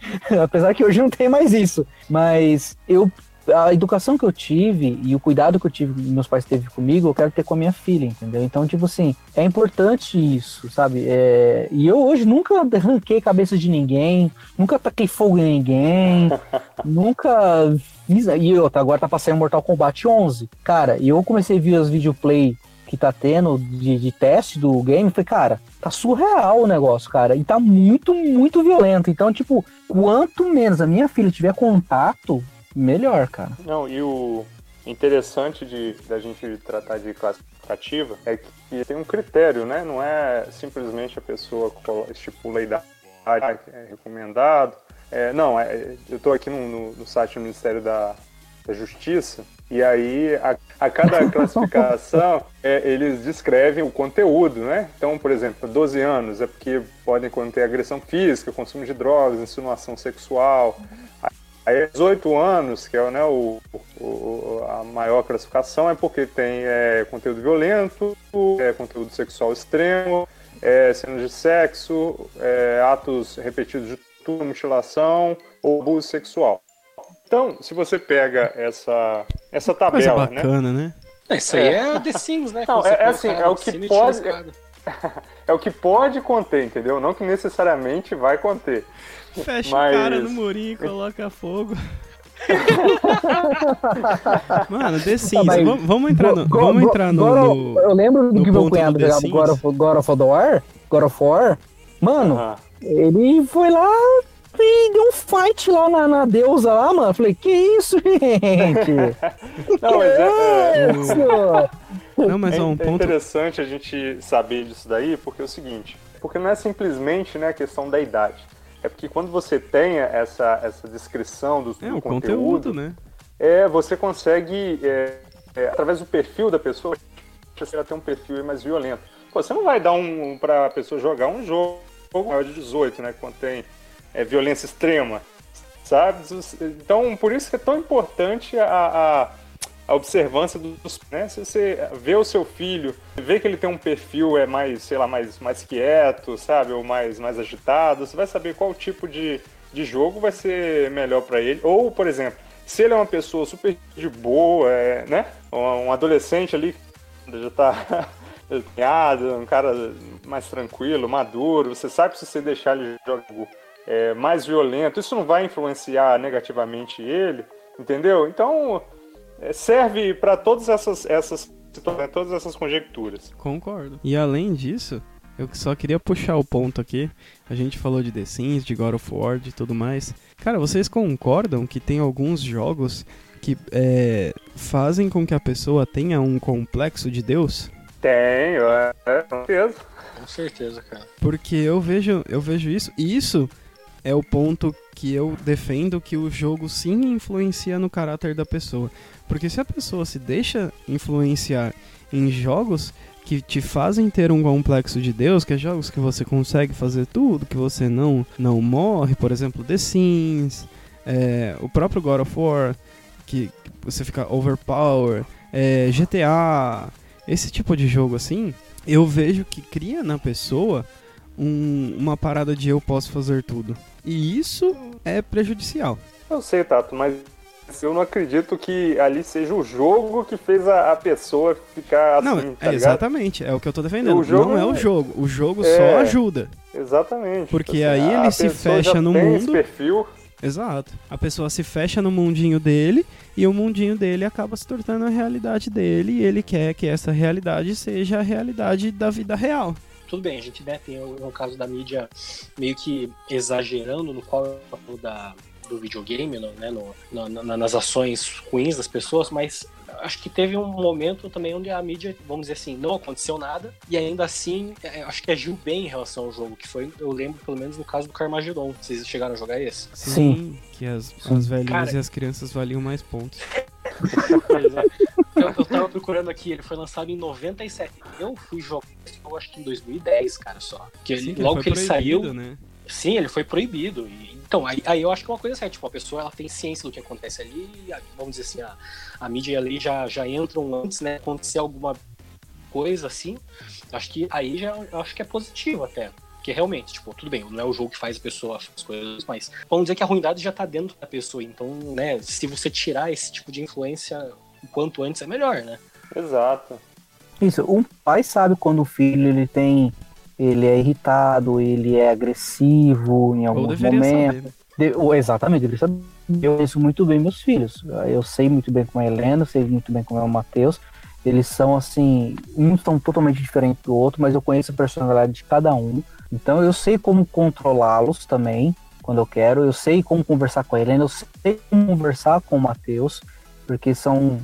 Apesar que hoje não tem mais isso. Mas eu. A educação que eu tive e o cuidado que eu tive, que meus pais teve comigo, eu quero ter com a minha filha, entendeu? Então, tipo assim, é importante isso, sabe? É, E eu hoje nunca arranquei cabeça de ninguém, nunca taquei fogo em ninguém, nunca fiz. E eu, agora tá passando Mortal Kombat 11. Cara, e eu comecei a ver as videoplay que tá tendo de, de teste do game, foi, cara, tá surreal o negócio, cara. E tá muito, muito violento. Então, tipo, quanto menos a minha filha tiver contato, melhor, cara. Não, e o interessante de da gente tratar de classificativa é que tem um critério, né? Não é simplesmente a pessoa estipula a idade que é recomendado. É, não, é, eu estou aqui no, no- no site do Ministério da, da Justiça e aí a, a cada classificação é, eles descrevem o conteúdo, né? Então, por exemplo, 12 anos é porque podem conter agressão física, consumo de drogas, insinuação sexual. Aí 18 anos, que é né, o, o- a maior classificação, é porque tem é, conteúdo violento, é, conteúdo sexual extremo, é, cenas de sexo, é, atos repetidos de tortura, mutilação ou abuso sexual. Então, se você pega essa, essa tabela, né? bacana, né? É, Isso aí é The Sims, né? Não, é- é assim, é o que pode-. É o que pode conter, entendeu? Não que necessariamente vai conter. Fecha Mas- o cara no murinho e coloca fogo. Mano, The Sims, mas- vamos, vamos entrar no, Go- vamos entrar no, no- Eu lembro do no que meu cunhado Sims. God of, God of War. God of War. Mano, Aham. ele foi lá e deu um fight lá na, na deusa lá, mano. Eu Falei, que isso, gente? Não, mas é- é, isso? Não, mas é, um é ponto. interessante a gente saber disso daí, porque é o seguinte, porque não é simplesmente né, a questão da idade. É porque quando você tem essa, essa descrição do, É, do conteúdo, conteúdo, né? é, você consegue, é, é, através do perfil da pessoa, se ela tem um perfil mais violento. Pô, você não vai dar um, pra pessoa jogar um jogo maior de 18, né? Quando tem é, violência extrema, sabe? Então, por isso que é tão importante a, a, a observância dos, né? Se você vê o seu filho, vê que ele tem um perfil é mais, sei lá, mais, mais quieto, sabe? Ou mais, mais agitado, você vai saber qual tipo de, de jogo vai ser melhor para ele. Ou, por exemplo, se ele é uma pessoa super de boa, é, né? Um adolescente ali já tá desenhado, um cara mais tranquilo, maduro, você sabe se você deixar ele jogar é, mais violento, isso não vai influenciar negativamente ele, entendeu? Então serve para todas essas, essas todas essas conjecturas. Concordo. E além disso, eu só queria puxar o ponto aqui. A gente falou de The Sims, de God of War e tudo mais. Cara, vocês concordam que tem alguns jogos que é, fazem com que a pessoa tenha um complexo de Deus? Tenho, é, é, com certeza. Com certeza, cara. Porque eu vejo, eu vejo isso, e isso é o ponto que eu defendo que o jogo sim influencia no caráter da pessoa. Porque se a pessoa se deixa influenciar em jogos que te fazem ter um complexo de Deus, que é jogos que você consegue fazer tudo, que você não, não morre, por exemplo, The Sims, é, o próprio God of War, que você fica overpower, é, GTA, esse tipo de jogo assim, eu vejo que cria na pessoa um, uma parada de eu posso fazer tudo. E isso é prejudicial. Eu sei, Tato, mas eu não acredito que ali seja o jogo que fez a, a pessoa ficar assim, não, tá é, exatamente, é o que eu tô defendendo. O jogo não é o é- jogo, o jogo É. só ajuda. Exatamente. Porque Tipo aí a ele se fecha no tem mundo. Esse perfil, Exato. A pessoa se fecha no mundinho dele e o mundinho dele acaba se tornando a realidade dele e ele quer que essa realidade seja a realidade da vida real. Tudo bem, a gente né, tem o, o caso da mídia meio que exagerando no qual da, do videogame, no, né, no, na- nas ações ruins das pessoas, mas acho que teve um momento também onde a mídia, vamos dizer assim, não aconteceu nada, e ainda assim, é, acho que agiu bem em relação ao jogo, que foi, eu lembro pelo menos no caso do Carmageddon. Vocês chegaram a jogar esse? Sim. Que as, Sim. as velhinhas Cara- e as crianças valiam mais pontos. eu, eu tava procurando aqui, ele foi lançado em 97. Eu fui jogar, eu acho que em 2010, cara, só. Que ele- Sim, logo que ele saiu, né? Sim, ele foi proibido. E, então, aí, aí eu acho que é uma coisa séria. Tipo, a pessoa ela tem ciência do que acontece ali. e a- vamos dizer assim, a, a mídia a lei já, já entram antes, né? Acontecer alguma coisa assim. Acho que aí já eu acho que é positivo até. Porque realmente, tipo, tudo bem, não é o jogo que faz a pessoa fazer as coisas, mas vamos dizer que a ruindade já tá dentro da pessoa. Então, né, se você tirar esse tipo de influência o quanto antes é melhor, né? exato. Isso, um pai sabe quando o filho ele tem. Ele é irritado, ele é agressivo em saber. né? De- ou- exatamente, deveria saber. Eu conheço muito bem meus filhos. Eu sei muito bem com a Helena, sei muito bem com o Matheus. Eles são assim, uns são totalmente diferentes do outro, mas eu conheço a personalidade de cada um. Então eu sei como controlá-los também, quando eu quero. Eu sei como conversar com a Helena, eu sei como conversar com o Matheus, porque são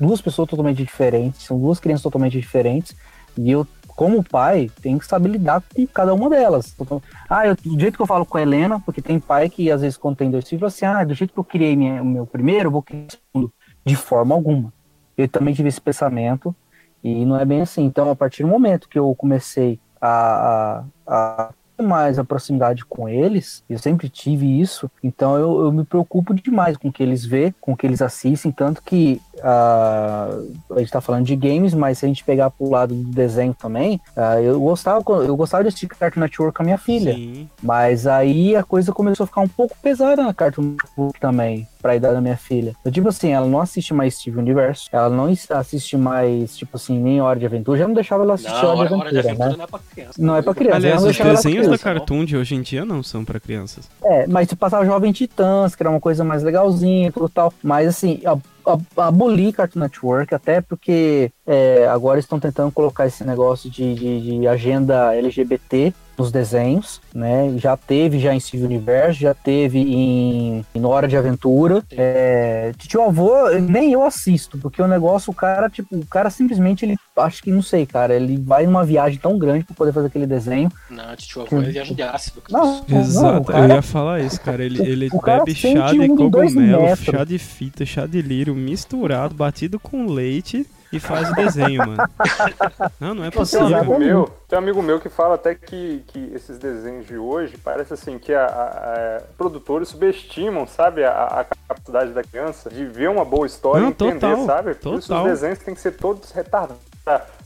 duas pessoas totalmente diferentes, são duas crianças totalmente diferentes. E eu, como pai, tenho que saber lidar com cada uma delas. Então, ah, eu, do jeito que eu falo com a Helena, porque tem pai que às vezes tem dois filhos, assim, ah, do jeito que eu criei minha- o meu primeiro, eu vou criar o segundo. De forma alguma. Eu também tive esse pensamento e não é bem assim. Então, a partir do momento que eu comecei a, a, a mais a proximidade com eles, eu sempre tive isso, então eu, eu me preocupo demais com o que eles vê, com o que eles assistem, tanto que ah, a gente tá falando de games, mas se a gente pegar pro lado do desenho também, ah, eu gostava eu gostava de assistir Cartoon Network com a minha filha. Sim. Mas aí a coisa começou a ficar um pouco pesada na Cartoon Network também, pra idade da minha filha. Eu, tipo assim, ela não assiste mais Steve Universo, ela não assiste mais, tipo assim, nem Hora de Aventura, já não deixava ela assistir Não, Hora de hora, hora Aventura, de aventura né? não é pra criança. Não é pra criança. Aliás, os desenhos da. Cartoon de hoje em dia não são pra crianças. É, mas se passava Jovem Titãs, que era uma coisa mais legalzinha e tudo tal. Mas assim, a, a, abolir Cartoon Network, até porque é, agora estão tentando colocar esse negócio de, de, de agenda LGBT nos desenhos, né? Já teve já em Civil Universo, já teve em, em Hora de Aventura. É, Tio Avô, nem eu assisto, porque o negócio, o cara, tipo, o cara simplesmente, ele, acho que, não sei, cara, ele vai numa viagem tão grande pra poder fazer aquele desenho. Não, Tio Avô é viagem de ácido. Não, não, Exato, o cara- eu ia falar isso, cara. Ele, ele o cara bebe chá de um cogumelo, chá de fita, chá de lírio, misturado, batido com leite e faz o desenho, mano. Não, não é Tem um possível. amigo meu, tem um amigo meu que fala até que, que esses desenhos de hoje parece assim que a, a- a- produtores subestimam, sabe, a, a capacidade da criança de ver uma boa história Não, e entender, total, sabe? Por isso total. os desenhos têm que ser todos retardados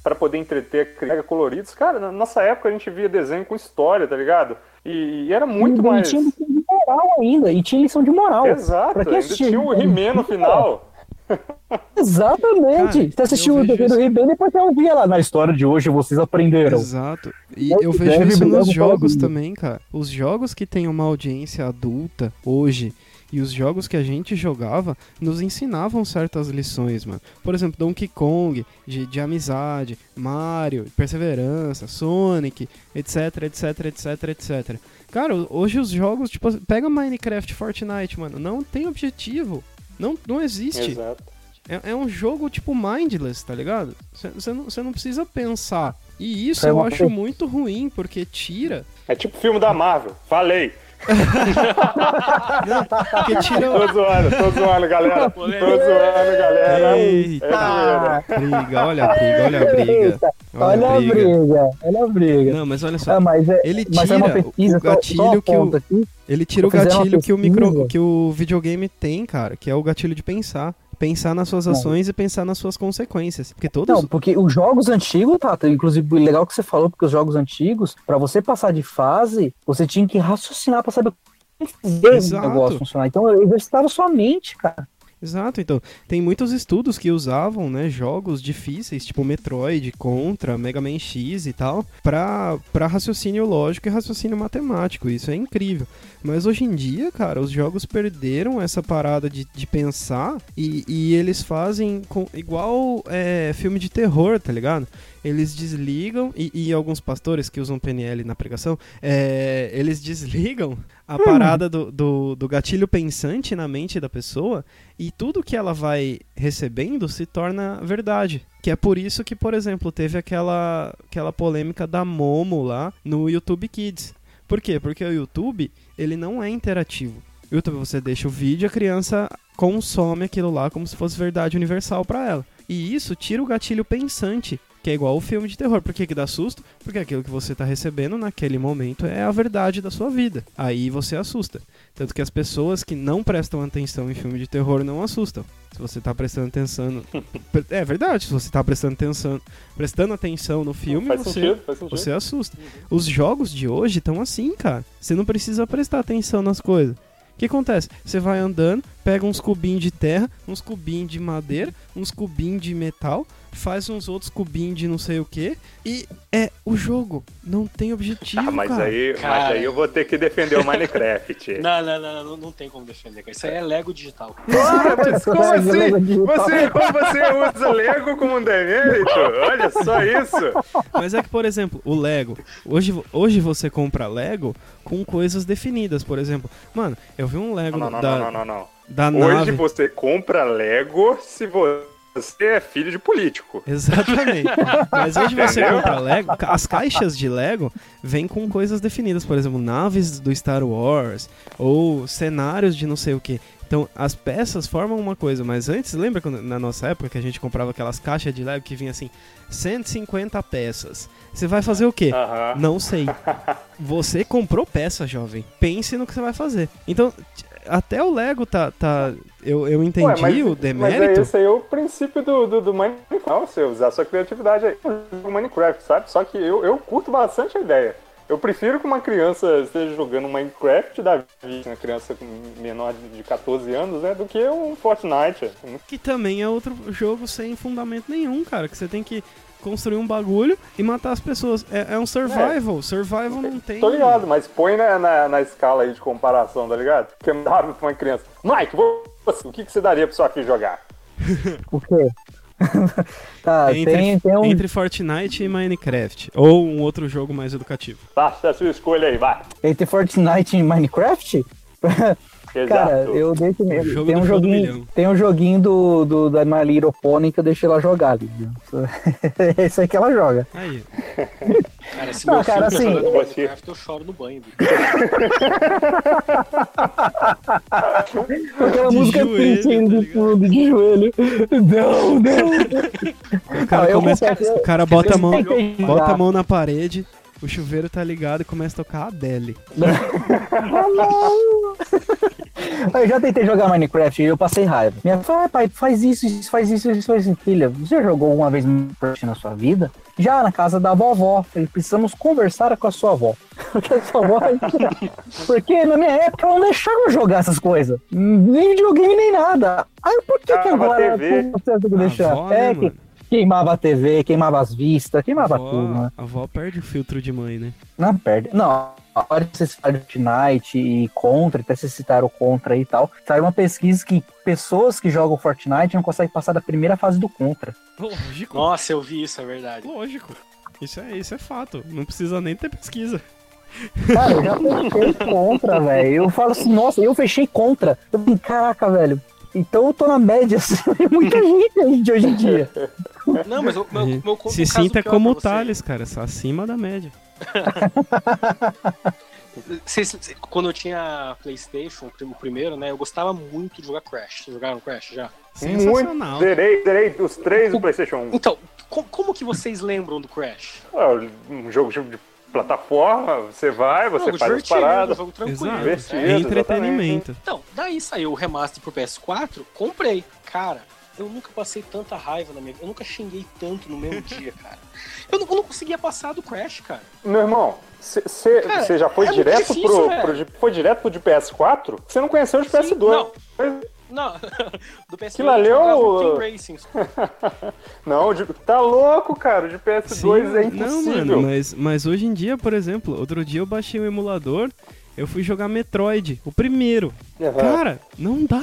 para poder entreter a criança coloridos. Cara, na nossa época a gente via desenho com história, tá ligado? E, e era muito e mais. tinha lição de moral ainda, e tinha lição de moral. Exato, Pra quem ainda tinha o He-Man no final. Exatamente. Cara, Você assistiu o desenho do isso. He-Man, depois você ouvia lá na história de hoje, vocês aprenderam. Exato. E Deve- eu vejo isso nos jogos também, cara. Os jogos que têm uma audiência adulta hoje e os jogos que a gente jogava nos ensinavam certas lições, mano. Por exemplo, Donkey Kong, de, de amizade, Mario, perseverança, Sonic, etc, etc, etc, etc. Cara, hoje os jogos, tipo, pega Minecraft, Fortnite, mano, não tem objetivo. Não, não existe. Exato. É, é um jogo tipo mindless, tá ligado? Você não, cê não precisa pensar. E isso É eu acho coisa- muito ruim, porque tira. É tipo filme da Marvel. Falei. Porque tira. Tô zoando, tô zoando, galera. Tô zoando, galera. Eita. É briga, olha a briga, olha a briga. Eita, olha a briga, olha a briga. Não, mas olha só. Ah, mas é, Ele mas é uma tira pesquisa, o só- só gatilho uma que o, aqui. ele tira o gatilho que o micro, que o videogame tem, cara, que é o gatilho de pensar. Pensar nas suas ações e pensar nas suas consequências. Porque todos. Não, porque os jogos antigos, Tata, inclusive legal que você falou, porque os jogos antigos, pra você passar de fase, você tinha que raciocinar pra saber fazer Exato. o negócio funcionar. Então exercitava sua mente, cara. Exato, então, tem muitos estudos que usavam, né, jogos difíceis, tipo Metroid, Contra, Mega Man X e tal, pra, pra raciocínio lógico e raciocínio matemático, isso é incrível. Mas hoje em dia, cara, os jogos perderam essa parada de, de pensar e, e eles fazem com, igual é, filme de terror, tá ligado? Eles desligam, e, e alguns pastores que usam PNL na pregação, é, eles desligam a parada do, do, do gatilho pensante na mente da pessoa e tudo que ela vai recebendo se torna verdade. Que é por isso que, por exemplo, teve aquela, aquela polêmica da Momo lá no YouTube Kids. Por quê? Porque o YouTube, ele não é interativo. O YouTube, você deixa o vídeo, a criança consome aquilo lá como se fosse verdade universal pra ela. E isso tira o gatilho pensante, que é igual o filme de terror. Por que, que dá susto? Porque aquilo que você tá recebendo naquele momento é a verdade da sua vida. Aí você assusta. Tanto que as pessoas que não prestam atenção em filme de terror não assustam. Se você tá prestando atenção. É verdade, se você tá prestando atenção, prestando atenção no filme, Faz você, sentido, faz sentido. você assusta. Os jogos de hoje estão assim, cara. Você não precisa prestar atenção nas coisas. O que acontece? Você vai andando, pega uns cubinhos de terra, uns cubinhos de madeira, uns cubinhos de metal, faz uns outros cubinhos de não sei o que e é o jogo. Não tem objetivo, Ah, mas cara. aí, mas Cara. aí eu vou ter que defender o Minecraft. Não, não, não, não, não tem como defender. Isso aí é Lego digital. Ah, mas como assim? digital. Você, você usa Lego como um demérito? Olha só isso. Mas é que, por exemplo, o Lego. Hoje, hoje você compra Lego com coisas definidas. Por exemplo, mano, eu vi um Lego Não, não, da, não, não, não, não. da Hoje nave. você compra Lego se você é filho de político. Exatamente. Mas hoje você compra Lego, as caixas de Lego vêm com coisas definidas, por exemplo, naves do Star Wars ou cenários de não sei o que. Então, as peças formam uma coisa, mas antes, lembra quando, na nossa época que a gente comprava aquelas caixas de Lego que vinha assim, 150 peças. Você vai fazer o quê? Não sei. Você comprou peça, jovem. Pense no que você vai fazer. Então, até o Lego tá. tá eu, eu entendi Ué, mas, o Mas demérito. é, esse aí é o princípio do, do, do Minecraft, você usar sua criatividade aí no Minecraft, sabe? Só que eu, eu curto bastante a ideia. Eu prefiro que uma criança esteja jogando Minecraft da vida, uma criança menor de 14 anos, né? Do que um Fortnite. Que também é outro jogo sem fundamento nenhum, cara. Que você tem que construir um bagulho e matar as pessoas. É, é um survival. Survival não tem. Tô ligado, mas põe na, na, na escala aí de comparação, tá ligado? Porque não dá pra uma criança. Mike, você, o que, que você daria pra sua filha jogar? O quê? tá, entre, tem, tem um. entre Fortnite e Minecraft. Ou um outro jogo mais educativo. Faça a sua escolha aí, vai. Entre Fortnite e Minecraft? Exato. Cara, eu deixo O jogo tem um joguinho, tem um joguinho do, do da My Little Pony que eu deixei ela jogar ali. Esse aí que ela joga. Aí. Cara, se Ah, cara, tá assim, jogando é- Minecraft, eu choro no banho. bicho. Com aquela De música joelho, triste tá indo de fundo, de joelho. Não, não. O cara, Ah, eu começa, o cara bota a mão, bota a mão na parede, o chuveiro tá ligado e começa a tocar a Adele. Ah. Eu já tentei jogar Minecraft e eu passei raiva. Minha falou, ah, pai, faz isso, isso, faz isso, isso, faz isso. Filha, você já jogou alguma vez Minecraft na sua vida? Já na casa da vovó. Falei, Precisamos conversar com a sua avó. Porque a sua avó vai ensinar. Porque na minha época ela não deixava jogar essas coisas. Nem videogame, nem nada. Aí por que, que Tava agora TV. você tem que deixar? avó, né, é, que mano? Queimava a TV, queimava as vistas, queimava A tudo, né? avó, a avó perde o filtro de mãe, né? Não perde. Não, a hora que vocês falaram de Fortnite e Contra, até vocês citaram o Contra e tal, saiu uma pesquisa que pessoas que jogam Fortnite não conseguem passar da primeira fase do Contra. Lógico. Nossa, eu vi isso, é verdade. Lógico. Isso é, isso é fato. Não precisa nem ter pesquisa. Cara, eu já fechei Contra, velho. Eu falo assim, nossa, eu fechei Contra. Eu falei, caraca, velho. Então eu tô na média, assim, muita gente hoje em dia. Não, mas o meu, meu, Se sinta como o. Thales, cara. Só acima da média. Quando eu tinha Playstation, o prim- o primeiro, né, eu gostava muito de jogar Crash. Vocês jogaram Crash já? Sensacional. Muito. Zerei, zerei os três do PlayStation 1. Então, co- como que vocês lembram do Crash? Ah, Um jogo de plataforma, você vai, você jogo faz as paradas. jogo tranquilo. Exato. É entretenimento. Então, daí saiu o remaster pro PS4, comprei. Cara, eu nunca passei tanta raiva na minha vida. Eu nunca xinguei tanto no mesmo dia, cara. Eu não, eu não conseguia passar do Crash, cara. Meu irmão, você já foi é direto difícil, pro, pro de- Foi direto pro de PS4? Você não conheceu o de PS2. Não, do PS4 Aquilo ali eu é jogava o- Team Racing. Não, de- tá louco, cara. O de PS2 é Não, impossível. mano, mas, mas hoje em dia, por exemplo, outro dia eu baixei o emulador, eu fui jogar Metroid, o primeiro. Aham. Cara, não dá.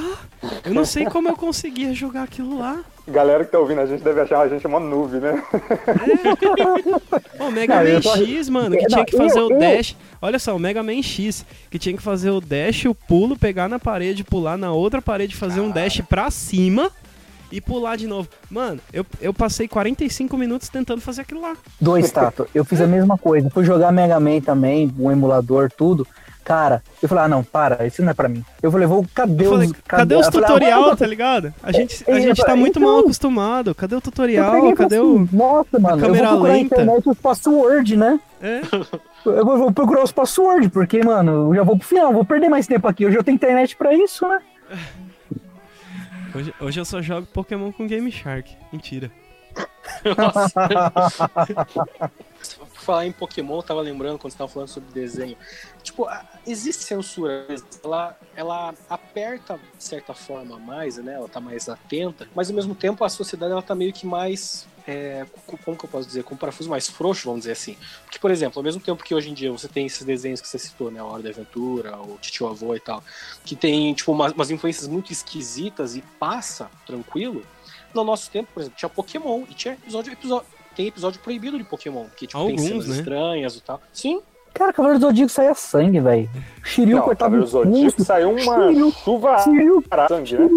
Eu não sei como eu conseguia jogar aquilo lá. Galera que tá ouvindo a gente deve achar a gente uma noob, né? O Mega Não, eu Man tô- X, mano, que Não, tinha que fazer eu- o eu- dash. Olha só, o Mega Man X, que tinha que fazer o dash, o pulo, pegar na parede, pular na outra parede, fazer um dash pra cima e pular de novo. Mano, eu, eu passei 45 minutos tentando fazer aquilo lá. Dois, Tato. Eu fiz a mesma coisa. Fui jogar Mega Man também, o emulador, tudo. Cara, eu falei, ah, não, para, isso não é pra mim. Eu falei, vou, cadê Eu falei, os. cadê os Eu falei, ah, tutorial, tá ligado? A gente, a É, gente tá é, muito então- mal acostumado. Cadê o Eu tutorial? Cadê falei o. assim, Nossa, mano, eu câmera vou procurar lenta? na internet os password, né? É, Eu vou, vou procurar os password, porque, mano, eu já vou pro final, vou perder mais tempo aqui. Hoje eu tenho internet pra isso, né? hoje, hoje eu só jogo Pokémon com Game Shark. Mentira. Por falar em Pokémon, eu tava lembrando quando você tava falando sobre desenho. Tipo, existe censura, ela, ela aperta de certa forma mais, né? Ela tá mais atenta, mas ao mesmo tempo a sociedade ela tá meio que mais. é, co- como que eu posso dizer? Com parafuso mais frouxo, vamos dizer assim. Porque, por exemplo, ao mesmo tempo que hoje em dia você tem esses desenhos que você citou, né? A Hora da Aventura, o Titio Avô e tal, que tem, tipo, umas, umas influências muito esquisitas e passa tranquilo. No nosso tempo, por exemplo, tinha Pokémon e tinha episódio, episódio tem episódio proibido de Pokémon, que tipo, tem Alguns, cenas né? estranhas e tal. Sim, Cara, Cavaleiro do Zodíaco saía sangue, velho. Shiryu Não, cortava Cavaleiro Zodíaco saiu uma Shiryu, chuva Shiryu, para sangue, né?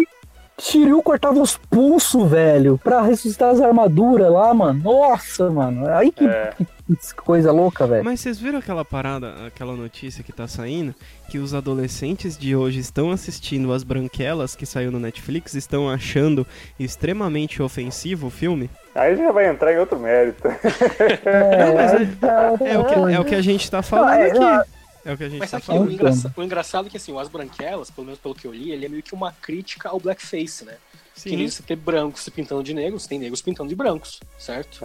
Shiryu cortava os pulsos, velho, pra ressuscitar as armaduras lá, mano. Nossa, mano. Aí que, É. que- que coisa louca, velho. Mas vocês viram aquela parada, aquela notícia que tá saindo? Que os adolescentes de hoje estão assistindo As Branquelas, que saiu no Netflix, estão achando extremamente ofensivo o filme? Aí já vai entrar em outro mérito. Não, mas É o que, é o que a gente tá falando é, aqui. Não, É o que a gente Mas tá sabe que o, falando. engraça- o engraçado é que assim, o As Branquelas, pelo menos pelo que eu li, ele é meio que uma crítica ao blackface, né? Que Sim. nem você ter brancos se pintando de negros, tem negros pintando de brancos, certo?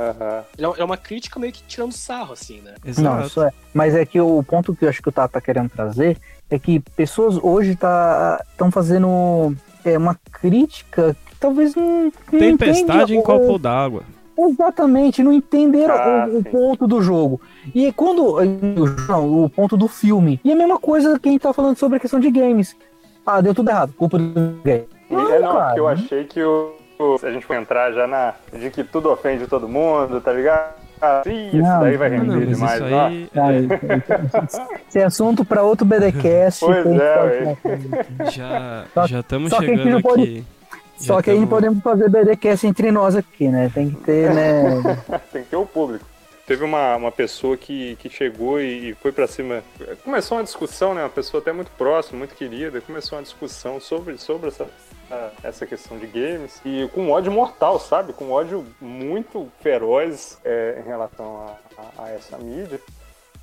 Ele é- uma crítica meio que tirando sarro, assim, né? Não, Exato. isso é. Mas é que o ponto que eu acho que o Tata tá querendo trazer é que pessoas hoje tá estão fazendo é, uma crítica que talvez não, não Tempestade entende em o- copo d'água. Exatamente, não entenderam Ah, o, o sim. ponto do jogo. E quando. Não, o ponto do filme. E a mesma coisa que a gente tá falando sobre a questão de games. Ah, deu tudo errado, culpa do game. E- é, não, cara. porque eu achei que o, a gente for entrar já na. de que tudo ofende todo mundo, tá ligado? Ah, isso Não, daí vai Ah, não, render mas demais, isso aí Cara, Esse é assunto para outro BDcast. Pois é, falar. já já estamos chegando não pode- aqui. Só Já que aí não tamo- podemos fazer BDcast entre nós aqui, né? Tem que ter, né? Tem que ter o público. Teve uma, uma pessoa que, que chegou e, e foi pra cima. Começou uma discussão, né? Uma pessoa até muito próxima, muito querida. Começou uma discussão sobre, sobre essa, a- essa questão de games. E com ódio mortal, sabe? Com ódio muito feroz é, em relação a, a- a essa mídia.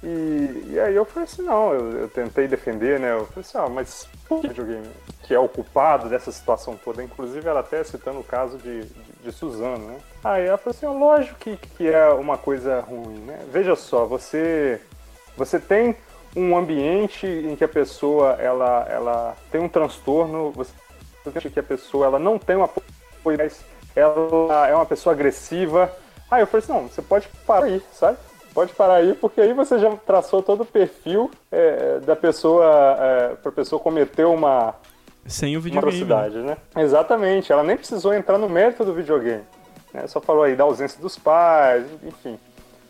E, e aí eu falei assim, não, eu, eu tentei defender, né? Eu falei assim, ah, mas por que videogame que é o culpado dessa situação toda? Inclusive ela até citando o caso de, de, de Suzano, né? Aí ela falou assim, lógico que, que é uma coisa ruim, né? Veja só, você, você tem um ambiente em que a pessoa ela, ela tem um transtorno, você sente que a pessoa ela não tem um apoio, mas ela é uma pessoa agressiva. Aí eu falei assim, não, você pode parar aí, sabe? Pode parar aí, porque aí você já traçou todo o perfil é, da pessoa, é, para a pessoa cometer uma, Sem o videogame. né? atrocidade, né? Exatamente, ela nem precisou entrar no mérito do videogame. Né? Só falou aí da ausência dos pais, enfim.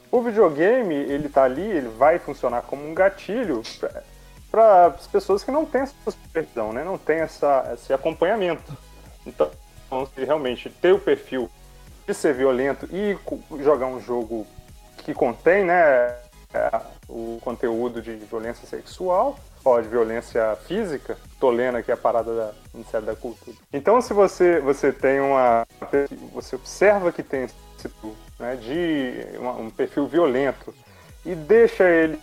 O videogame, ele tá ali, ele vai funcionar como um gatilho para as pessoas que não têm essa supervisão, né? Não tem essa, esse acompanhamento. Então, se realmente ter o perfil de ser violento e jogar um jogo que contém, né, é, o conteúdo de violência sexual, ó, de violência física, tô lendo aqui a parada da Ministério da Cultura. Então, se você, você tem uma. Você observa que tem esse né, de um perfil violento e deixa ele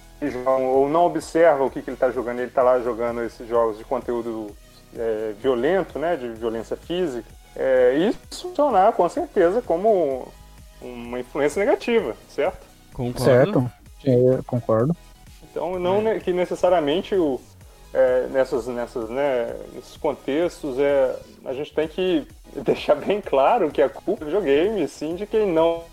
ou não observa o que, que ele está jogando, ele está lá jogando esses jogos de conteúdo é, violento, né, de violência física, é, isso funcionar com certeza como uma influência negativa, certo? Concordo. certo? Eu concordo. Então, não ne- que necessariamente o, é, nessas, nessas, né, nesses contextos é, a gente tem que deixar bem claro que a culpa é do videogame, sim, de quem não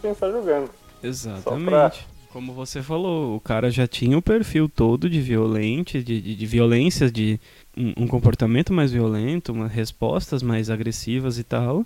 quem está jogando. Exatamente. Como você falou, o cara já tinha o perfil todo de violente, de, de, de violência, de um, um comportamento mais violento, umas respostas mais agressivas e tal.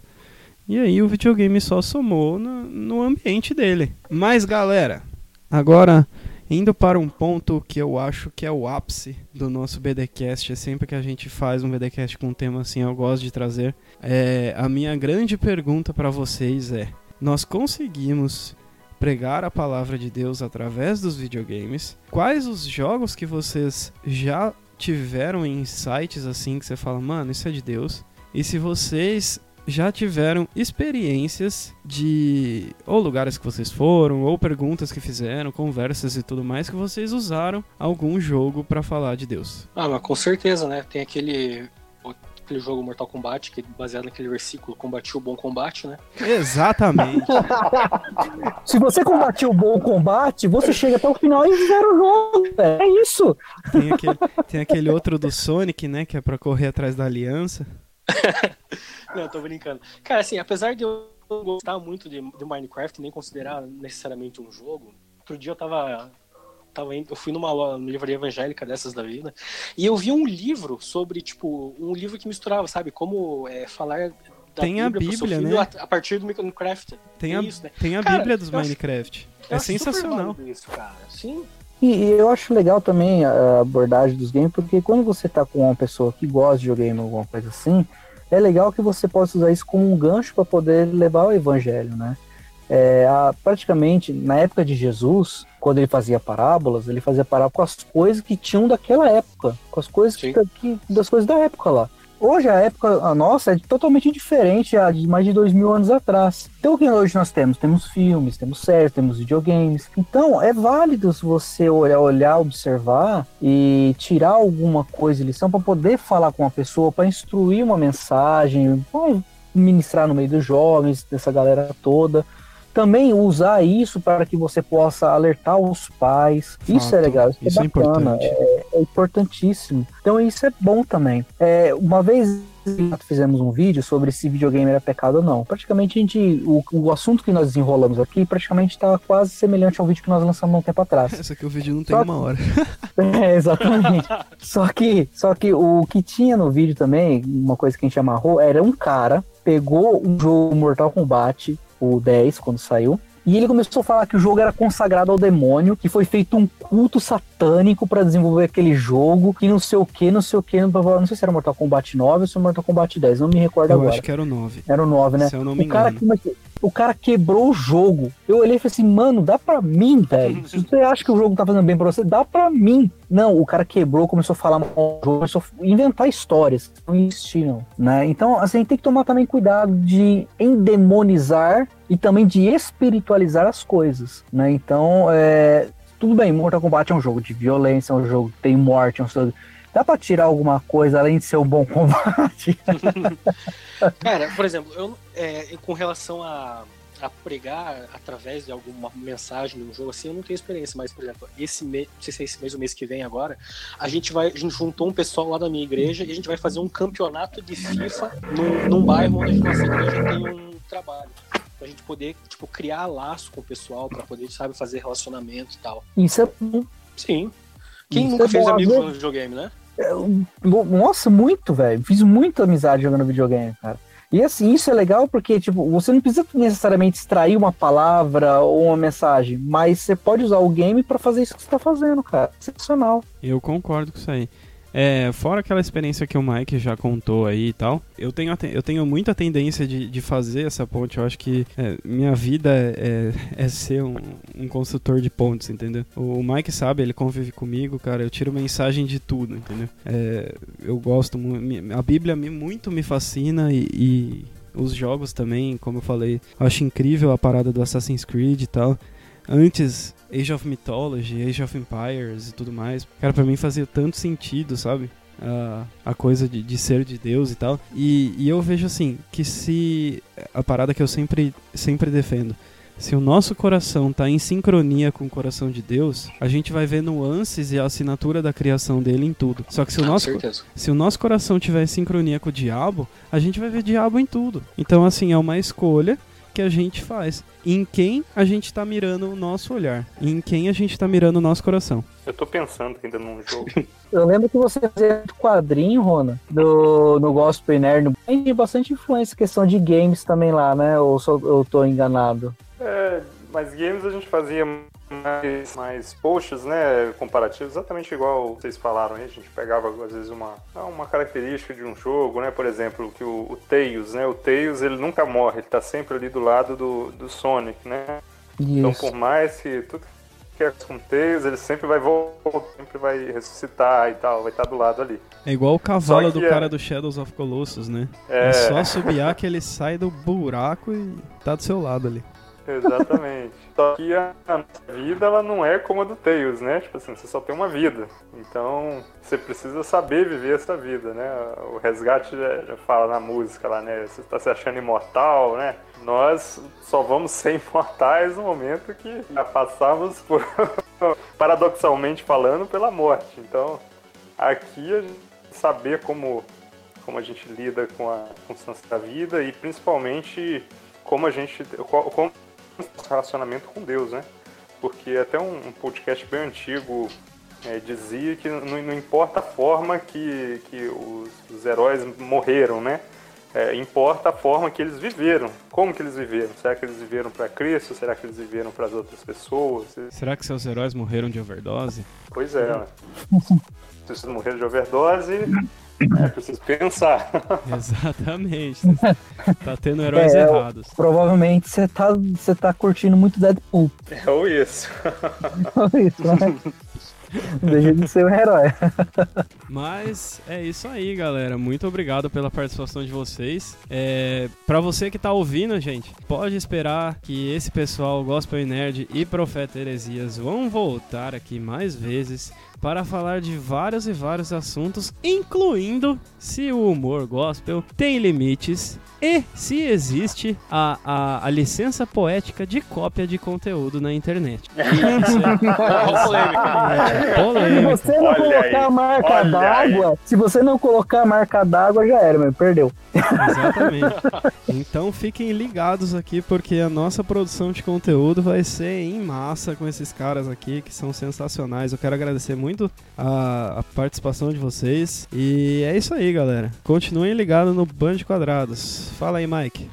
E aí o videogame só somou no, no ambiente dele. Mas galera, agora indo para um ponto que eu acho que é o ápice do nosso BDcast, é sempre que a gente faz um BDcast com um tema assim, eu gosto de trazer. É, a minha grande pergunta para vocês é: nós conseguimos pregar a palavra de Deus através dos videogames? Quais os jogos que vocês já tiveram em sites assim que você fala, mano, isso é de Deus? E se vocês já tiveram experiências de ou lugares que vocês foram, ou perguntas que fizeram, conversas e tudo mais que vocês usaram algum jogo pra falar de Deus? Ah, mas com certeza, né? Tem aquele, aquele jogo Mortal Kombat, que é baseado naquele versículo, combati o bom combate, né? Exatamente. Se você combater o bom combate, você chega até o final e zera o jogo. velho. É isso. tem, aquele, tem aquele outro do Sonic, né, que é pra correr atrás da aliança. Não, tô brincando. Cara, assim, apesar de eu não gostar muito de, de Minecraft, nem considerar necessariamente um jogo, outro dia eu tava. tava indo, eu fui numa, livraria evangélica dessas da vida, e eu vi um livro sobre, tipo, um livro que misturava, sabe, como é, falar da Tem a pro seu Bíblia, né? A, a partir do Minecraft. Tem É a, isso, né? tem a Cara, Bíblia dos acho- Minecraft. É acho super sensacional. Isso, cara. Sim. E, eu acho legal também a abordagem dos games, porque quando você tá com uma pessoa que gosta de videogame ou alguma coisa assim, é legal que você possa usar isso como um gancho para poder levar o evangelho, né? É, a- praticamente, na época de Jesus, quando ele fazia parábolas, ele fazia parábolas com as coisas que tinham daquela época, com as coisas que, que- das coisas da época lá. Hoje a época a nossa é totalmente diferente a de mais de dois mil anos atrás. Então o que hoje nós temos? Temos filmes, temos séries, temos videogames. Então é válido você olhar, olhar, observar e tirar alguma coisa lição para poder falar com uma pessoa, para instruir uma mensagem, pra ministrar no meio dos jovens, dessa galera toda. Também usar isso para que você possa alertar os pais. Isso é Fato. legal, isso, Isso é é bacana. importante. é importantíssimo. Então isso é bom também. É, uma vez fizemos um vídeo sobre se videogame era pecado ou não. Praticamente a gente, o, o assunto que nós desenrolamos aqui praticamente está quase semelhante ao vídeo que nós lançamos há um tempo atrás. Essa aqui o vídeo não tem Só- uma hora. É, exatamente. só que, só que o que tinha no vídeo também, uma coisa que a gente amarrou, era um cara pegou um jogo Mortal Kombat, o 10, quando saiu, e ele começou a falar que o jogo era consagrado ao demônio, que foi feito um culto satânico para desenvolver aquele jogo, que não sei o que, não sei o que, não sei se era Mortal Kombat 9 ou se era Mortal Kombat 10, não me recordo Eu agora. acho que era o 9. Era o 9, né? Se eu não me o cara engano. que o cara quebrou o jogo. Eu olhei e falei assim, mano, dá pra mim, velho. Se você acha que o jogo tá fazendo bem pra você, dá pra mim. Não, o cara quebrou, começou a falar mal do jogo, começou a inventar histórias que não existiam, né? Então, assim, tem que tomar também cuidado de endemonizar e também de espiritualizar as coisas, né? Então, é, tudo bem, Mortal Kombat é um jogo de violência, é um jogo que tem morte, é um jogo... Dá pra tirar alguma coisa além de ser um bom combate? Cara, por exemplo, eu, é, com relação a, a pregar através de alguma mensagem de um jogo assim, eu não tenho experiência, mas, por exemplo, esse mês, não sei se é esse mês ou mês que vem agora, a gente vai, a gente juntou um pessoal lá da minha igreja e a gente vai fazer um campeonato de FIFA num, num bairro onde a nossa igreja tem um trabalho. Pra gente poder, tipo, criar laço com o pessoal, pra poder, sabe, fazer relacionamento e tal. Isso é bom. Sim. Quem Isso nunca é fez bom, às no videogame, né? Nossa, muito, velho. Fiz muita amizade jogando videogame, cara. E assim, isso é legal porque, tipo, você não precisa necessariamente extrair uma palavra ou uma mensagem, mas você pode usar o game pra fazer isso que você tá fazendo, cara. Excepcional. Eu concordo com isso aí. É, fora aquela experiência que o Mike já contou aí e tal, eu tenho, eu tenho muita tendência de, de fazer essa ponte. Eu acho que é, minha vida é, é ser um, um construtor de pontes, entendeu? O Mike sabe, ele convive comigo, cara. Eu tiro mensagem de tudo, entendeu? É, eu gosto muito. A Bíblia me, muito me fascina e, e os jogos também, como eu falei. Eu acho incrível a parada do Assassin's Creed e tal. Antes, Age of Mythology, Age of Empires e tudo mais. Cara, pra mim fazia tanto sentido, sabe? A, a coisa de, de ser de Deus e tal. E, e eu vejo assim, que se. A parada que eu sempre, sempre defendo. Se o nosso coração tá em sincronia com o coração de Deus, a gente vai ver nuances e a assinatura da criação dele em tudo. Só que se o nosso, se o nosso coração tiver em sincronia com o diabo, a gente vai ver diabo em tudo. Então, assim, é uma escolha que a gente faz. Em quem a gente tá mirando o nosso olhar. Em quem a gente tá mirando o nosso coração. Eu tô pensando ainda num jogo. Eu lembro que você fazia muito quadrinho, Rona, do, no Gospel Nerd. Tem bastante influência em questão de games também lá, né? Ou só, eu tô enganado? É, mas games a gente fazia mais, mais posts, né, comparativos, exatamente igual vocês falaram aí, a gente pegava às vezes uma, uma característica de um jogo, né, por exemplo, que o, o Tails, né, o Tails ele nunca morre, ele tá sempre ali do lado do, do Sonic, né, então Isso. por mais que tudo que é com o Tails, ele sempre vai voltar, sempre vai ressuscitar e tal, vai estar do lado ali. É igual o cavalo do é- cara do Shadows of Colossus, né? É. É só subiar que ele sai do buraco e tá do seu lado ali. Exatamente. Só que a vida ela não é como a do Tails, né? Tipo assim, você só tem uma vida. Então você precisa saber viver essa vida, né? O resgate já, já fala na música lá, né? Você está se achando imortal, né? Nós só vamos ser imortais no momento que já passamos por, paradoxalmente falando, pela morte. Então aqui a gente saber como, como a gente lida com a constância da vida e principalmente como a gente. Como relacionamento com Deus, né? Porque até um, um podcast bem antigo é, dizia que não, não importa a forma que, que os, os heróis morreram, né? É, importa a forma que eles viveram. Como que eles viveram? Será que eles viveram para Cristo? Será que eles viveram para as outras pessoas? Será que seus heróis morreram de overdose? Pois é. né? Se vocês morreram de overdose, é preciso pensar. Exatamente. tá tendo heróis É, eu- errados. Provavelmente você tá, você tá curtindo muito Deadpool. É ou isso. Isso, né? Deixa de ser um herói. Mas é isso aí, galera. Muito obrigado pela participação de vocês. É, para você que tá ouvindo, gente, pode esperar que esse pessoal, Gospel Nerd e Profeta Heresias, vão voltar aqui mais vezes para falar de vários e vários assuntos, incluindo se o humor gospel tem limites e se existe a, a, a licença poética de cópia de conteúdo na internet. Isso é- Olha a polêmica. Se Polêmica. você não Olha colocar aí, a marca d'água, se você não colocar a marca d'água, já era, meu, perdeu. Exatamente. Então fiquem ligados aqui, porque a nossa produção de conteúdo vai ser em massa com esses caras aqui, que são sensacionais. Eu quero agradecer muito a, a participação de vocês. E é isso aí, galera. Continuem ligados no Band Quadrados. Fala aí, Mike.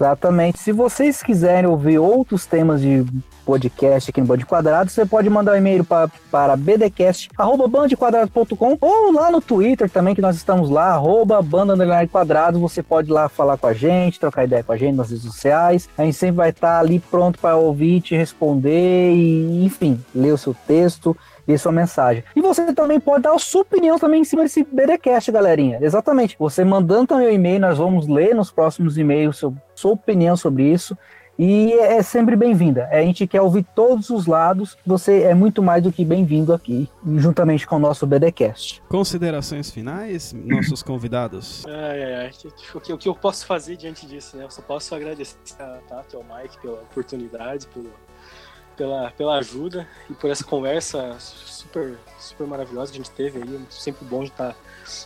Exatamente. Se vocês quiserem ouvir outros temas de podcast aqui no Band Quadrado, você pode mandar um e-mail pra, para bdcast.bandquadrado.com ou lá no Twitter também, que nós estamos lá, arroba banda quadrado. Você pode lá falar com a gente, trocar ideia com a gente nas redes sociais. A gente sempre vai estar ali pronto para ouvir, te responder e, enfim, ler o seu texto e sua mensagem. E você também pode dar a sua opinião também em cima desse BDcast, galerinha. Exatamente. Você mandando também o e-mail, nós vamos ler nos próximos e-mails seu, sua opinião sobre isso. E é sempre bem-vinda. A gente quer ouvir todos os lados. Você é muito mais do que bem-vindo aqui, juntamente com o nosso BDcast. Considerações finais, nossos convidados. Ai, ai, ai. O que, o que eu posso fazer diante disso, né? Eu só posso agradecer a Tato e ao Mike pela oportunidade, pelo, pela, pela ajuda e por essa conversa super, super maravilhosa que a gente teve aí. É sempre bom de estar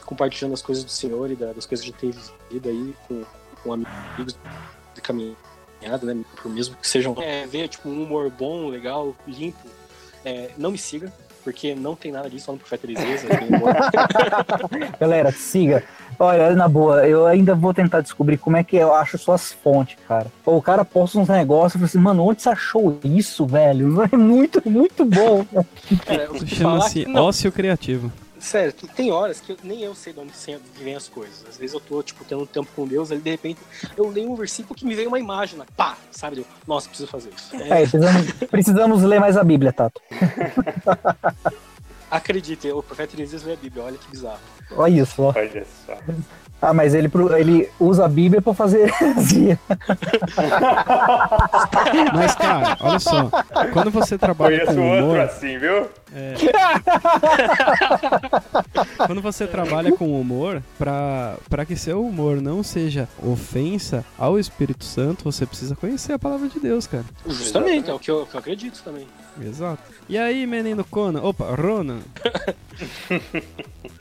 compartilhando as coisas do Senhor e da- das coisas que a gente tem vivido aí com, com amigos de caminhada, né? Por mesmo que sejam. É, ver tipo, um humor bom, legal, limpo. É, não me siga, porque não tem nada disso lá no Profeta humor. Galera, siga. Olha, na boa, eu ainda vou tentar descobrir como é que eu acho suas fontes, cara. O cara posta uns negócios e fala assim, mano, onde você achou isso, velho? É muito, muito bom. Chama-se não. ócio criativo. Sério, tem- horas que eu- nem eu sei de onde se- vêm as coisas. Às vezes eu tô, tipo, tendo um tempo com Deus, aí de repente eu leio um versículo que me veio uma imagem, né? pá, sabe? Eu, Nossa, preciso fazer isso. É, É, precisamos, precisamos ler mais a Bíblia, Tato. acredite, o profeta Elias lê a Bíblia, olha que bizarro. Olha isso, ó. Olha só. Ah, mas ele, pro- ele usa a Bíblia pra fazer heresia. Mas, cara, olha só. Quando você trabalha Conheço com outro humor, assim, viu? É. Quando você trabalha com humor, pra, pra que seu humor não seja ofensa ao Espírito Santo, você precisa conhecer a palavra de Deus, cara. Justamente, é o que eu, que eu acredito também. Exato. E aí, menino Conan? Opa, Ronan.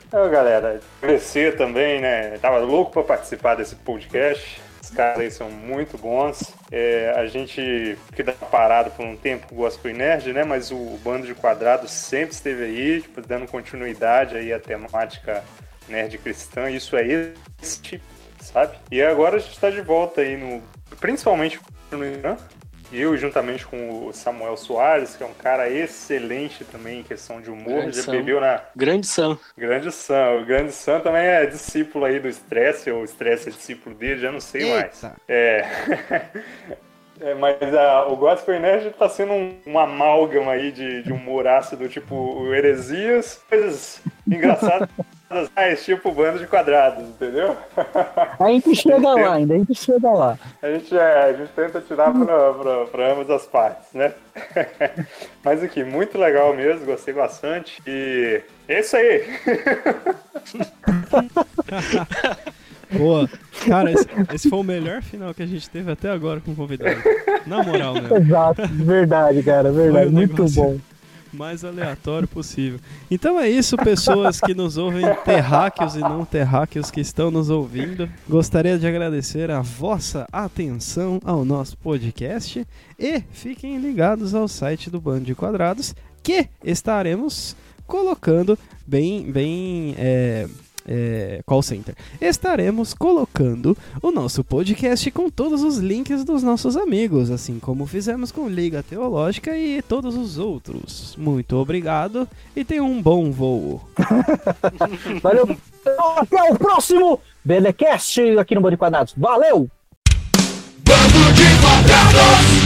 Então, galera, agradecer também, né? Tava louco pra participar desse podcast. Os caras aí são muito bons. É, a gente dá parado por um tempo com o Gospel Nerd, né? Mas o, o Bando de Quadrados sempre esteve aí, tipo, dando continuidade aí à temática nerd cristã. Isso é este, sabe? E agora a gente tá de volta aí no... Principalmente no Irã. Eu, juntamente com o Samuel Soares, que é um cara excelente também em questão de humor, Grande já Sam. bebeu na, Grande Sam. Grande Sam. O Grande Sam também é discípulo aí do Stress, ou o Stress é discípulo dele, já não sei mais. Eita. É. É, mas a- o Gospel Nerd tá sendo um, um amálgama aí de, de humor ácido, tipo o Heresias, coisas engraçadas, mais tipo bando de quadrados, entendeu? A gente chega lá ainda, a gente chega lá. A gente, é, a gente tenta tirar pra ambas as partes, né? Mas aqui, muito legal mesmo, gostei bastante. E é isso aí. Boa. Cara, esse, esse foi o melhor final que a gente teve até agora com o convidado. Na moral, mesmo. Exato, verdade, cara, verdade. Um Muito negócio- bom. Mais aleatório possível. Então é isso, pessoas que nos ouvem, terráqueos e não terráqueos que estão nos ouvindo. Gostaria de agradecer a vossa atenção ao nosso podcast e fiquem ligados ao site do Bando de Quadrados que estaremos colocando bem, bem, é, é, call center. Estaremos colocando o nosso podcast com todos os links dos nossos amigos, assim como fizemos com Liga Teológica e todos os outros. Muito obrigado e tenham um bom voo. Valeu. Até o próximo BDcast aqui no Bande Quadrados. Valeu! Bando de quadrados!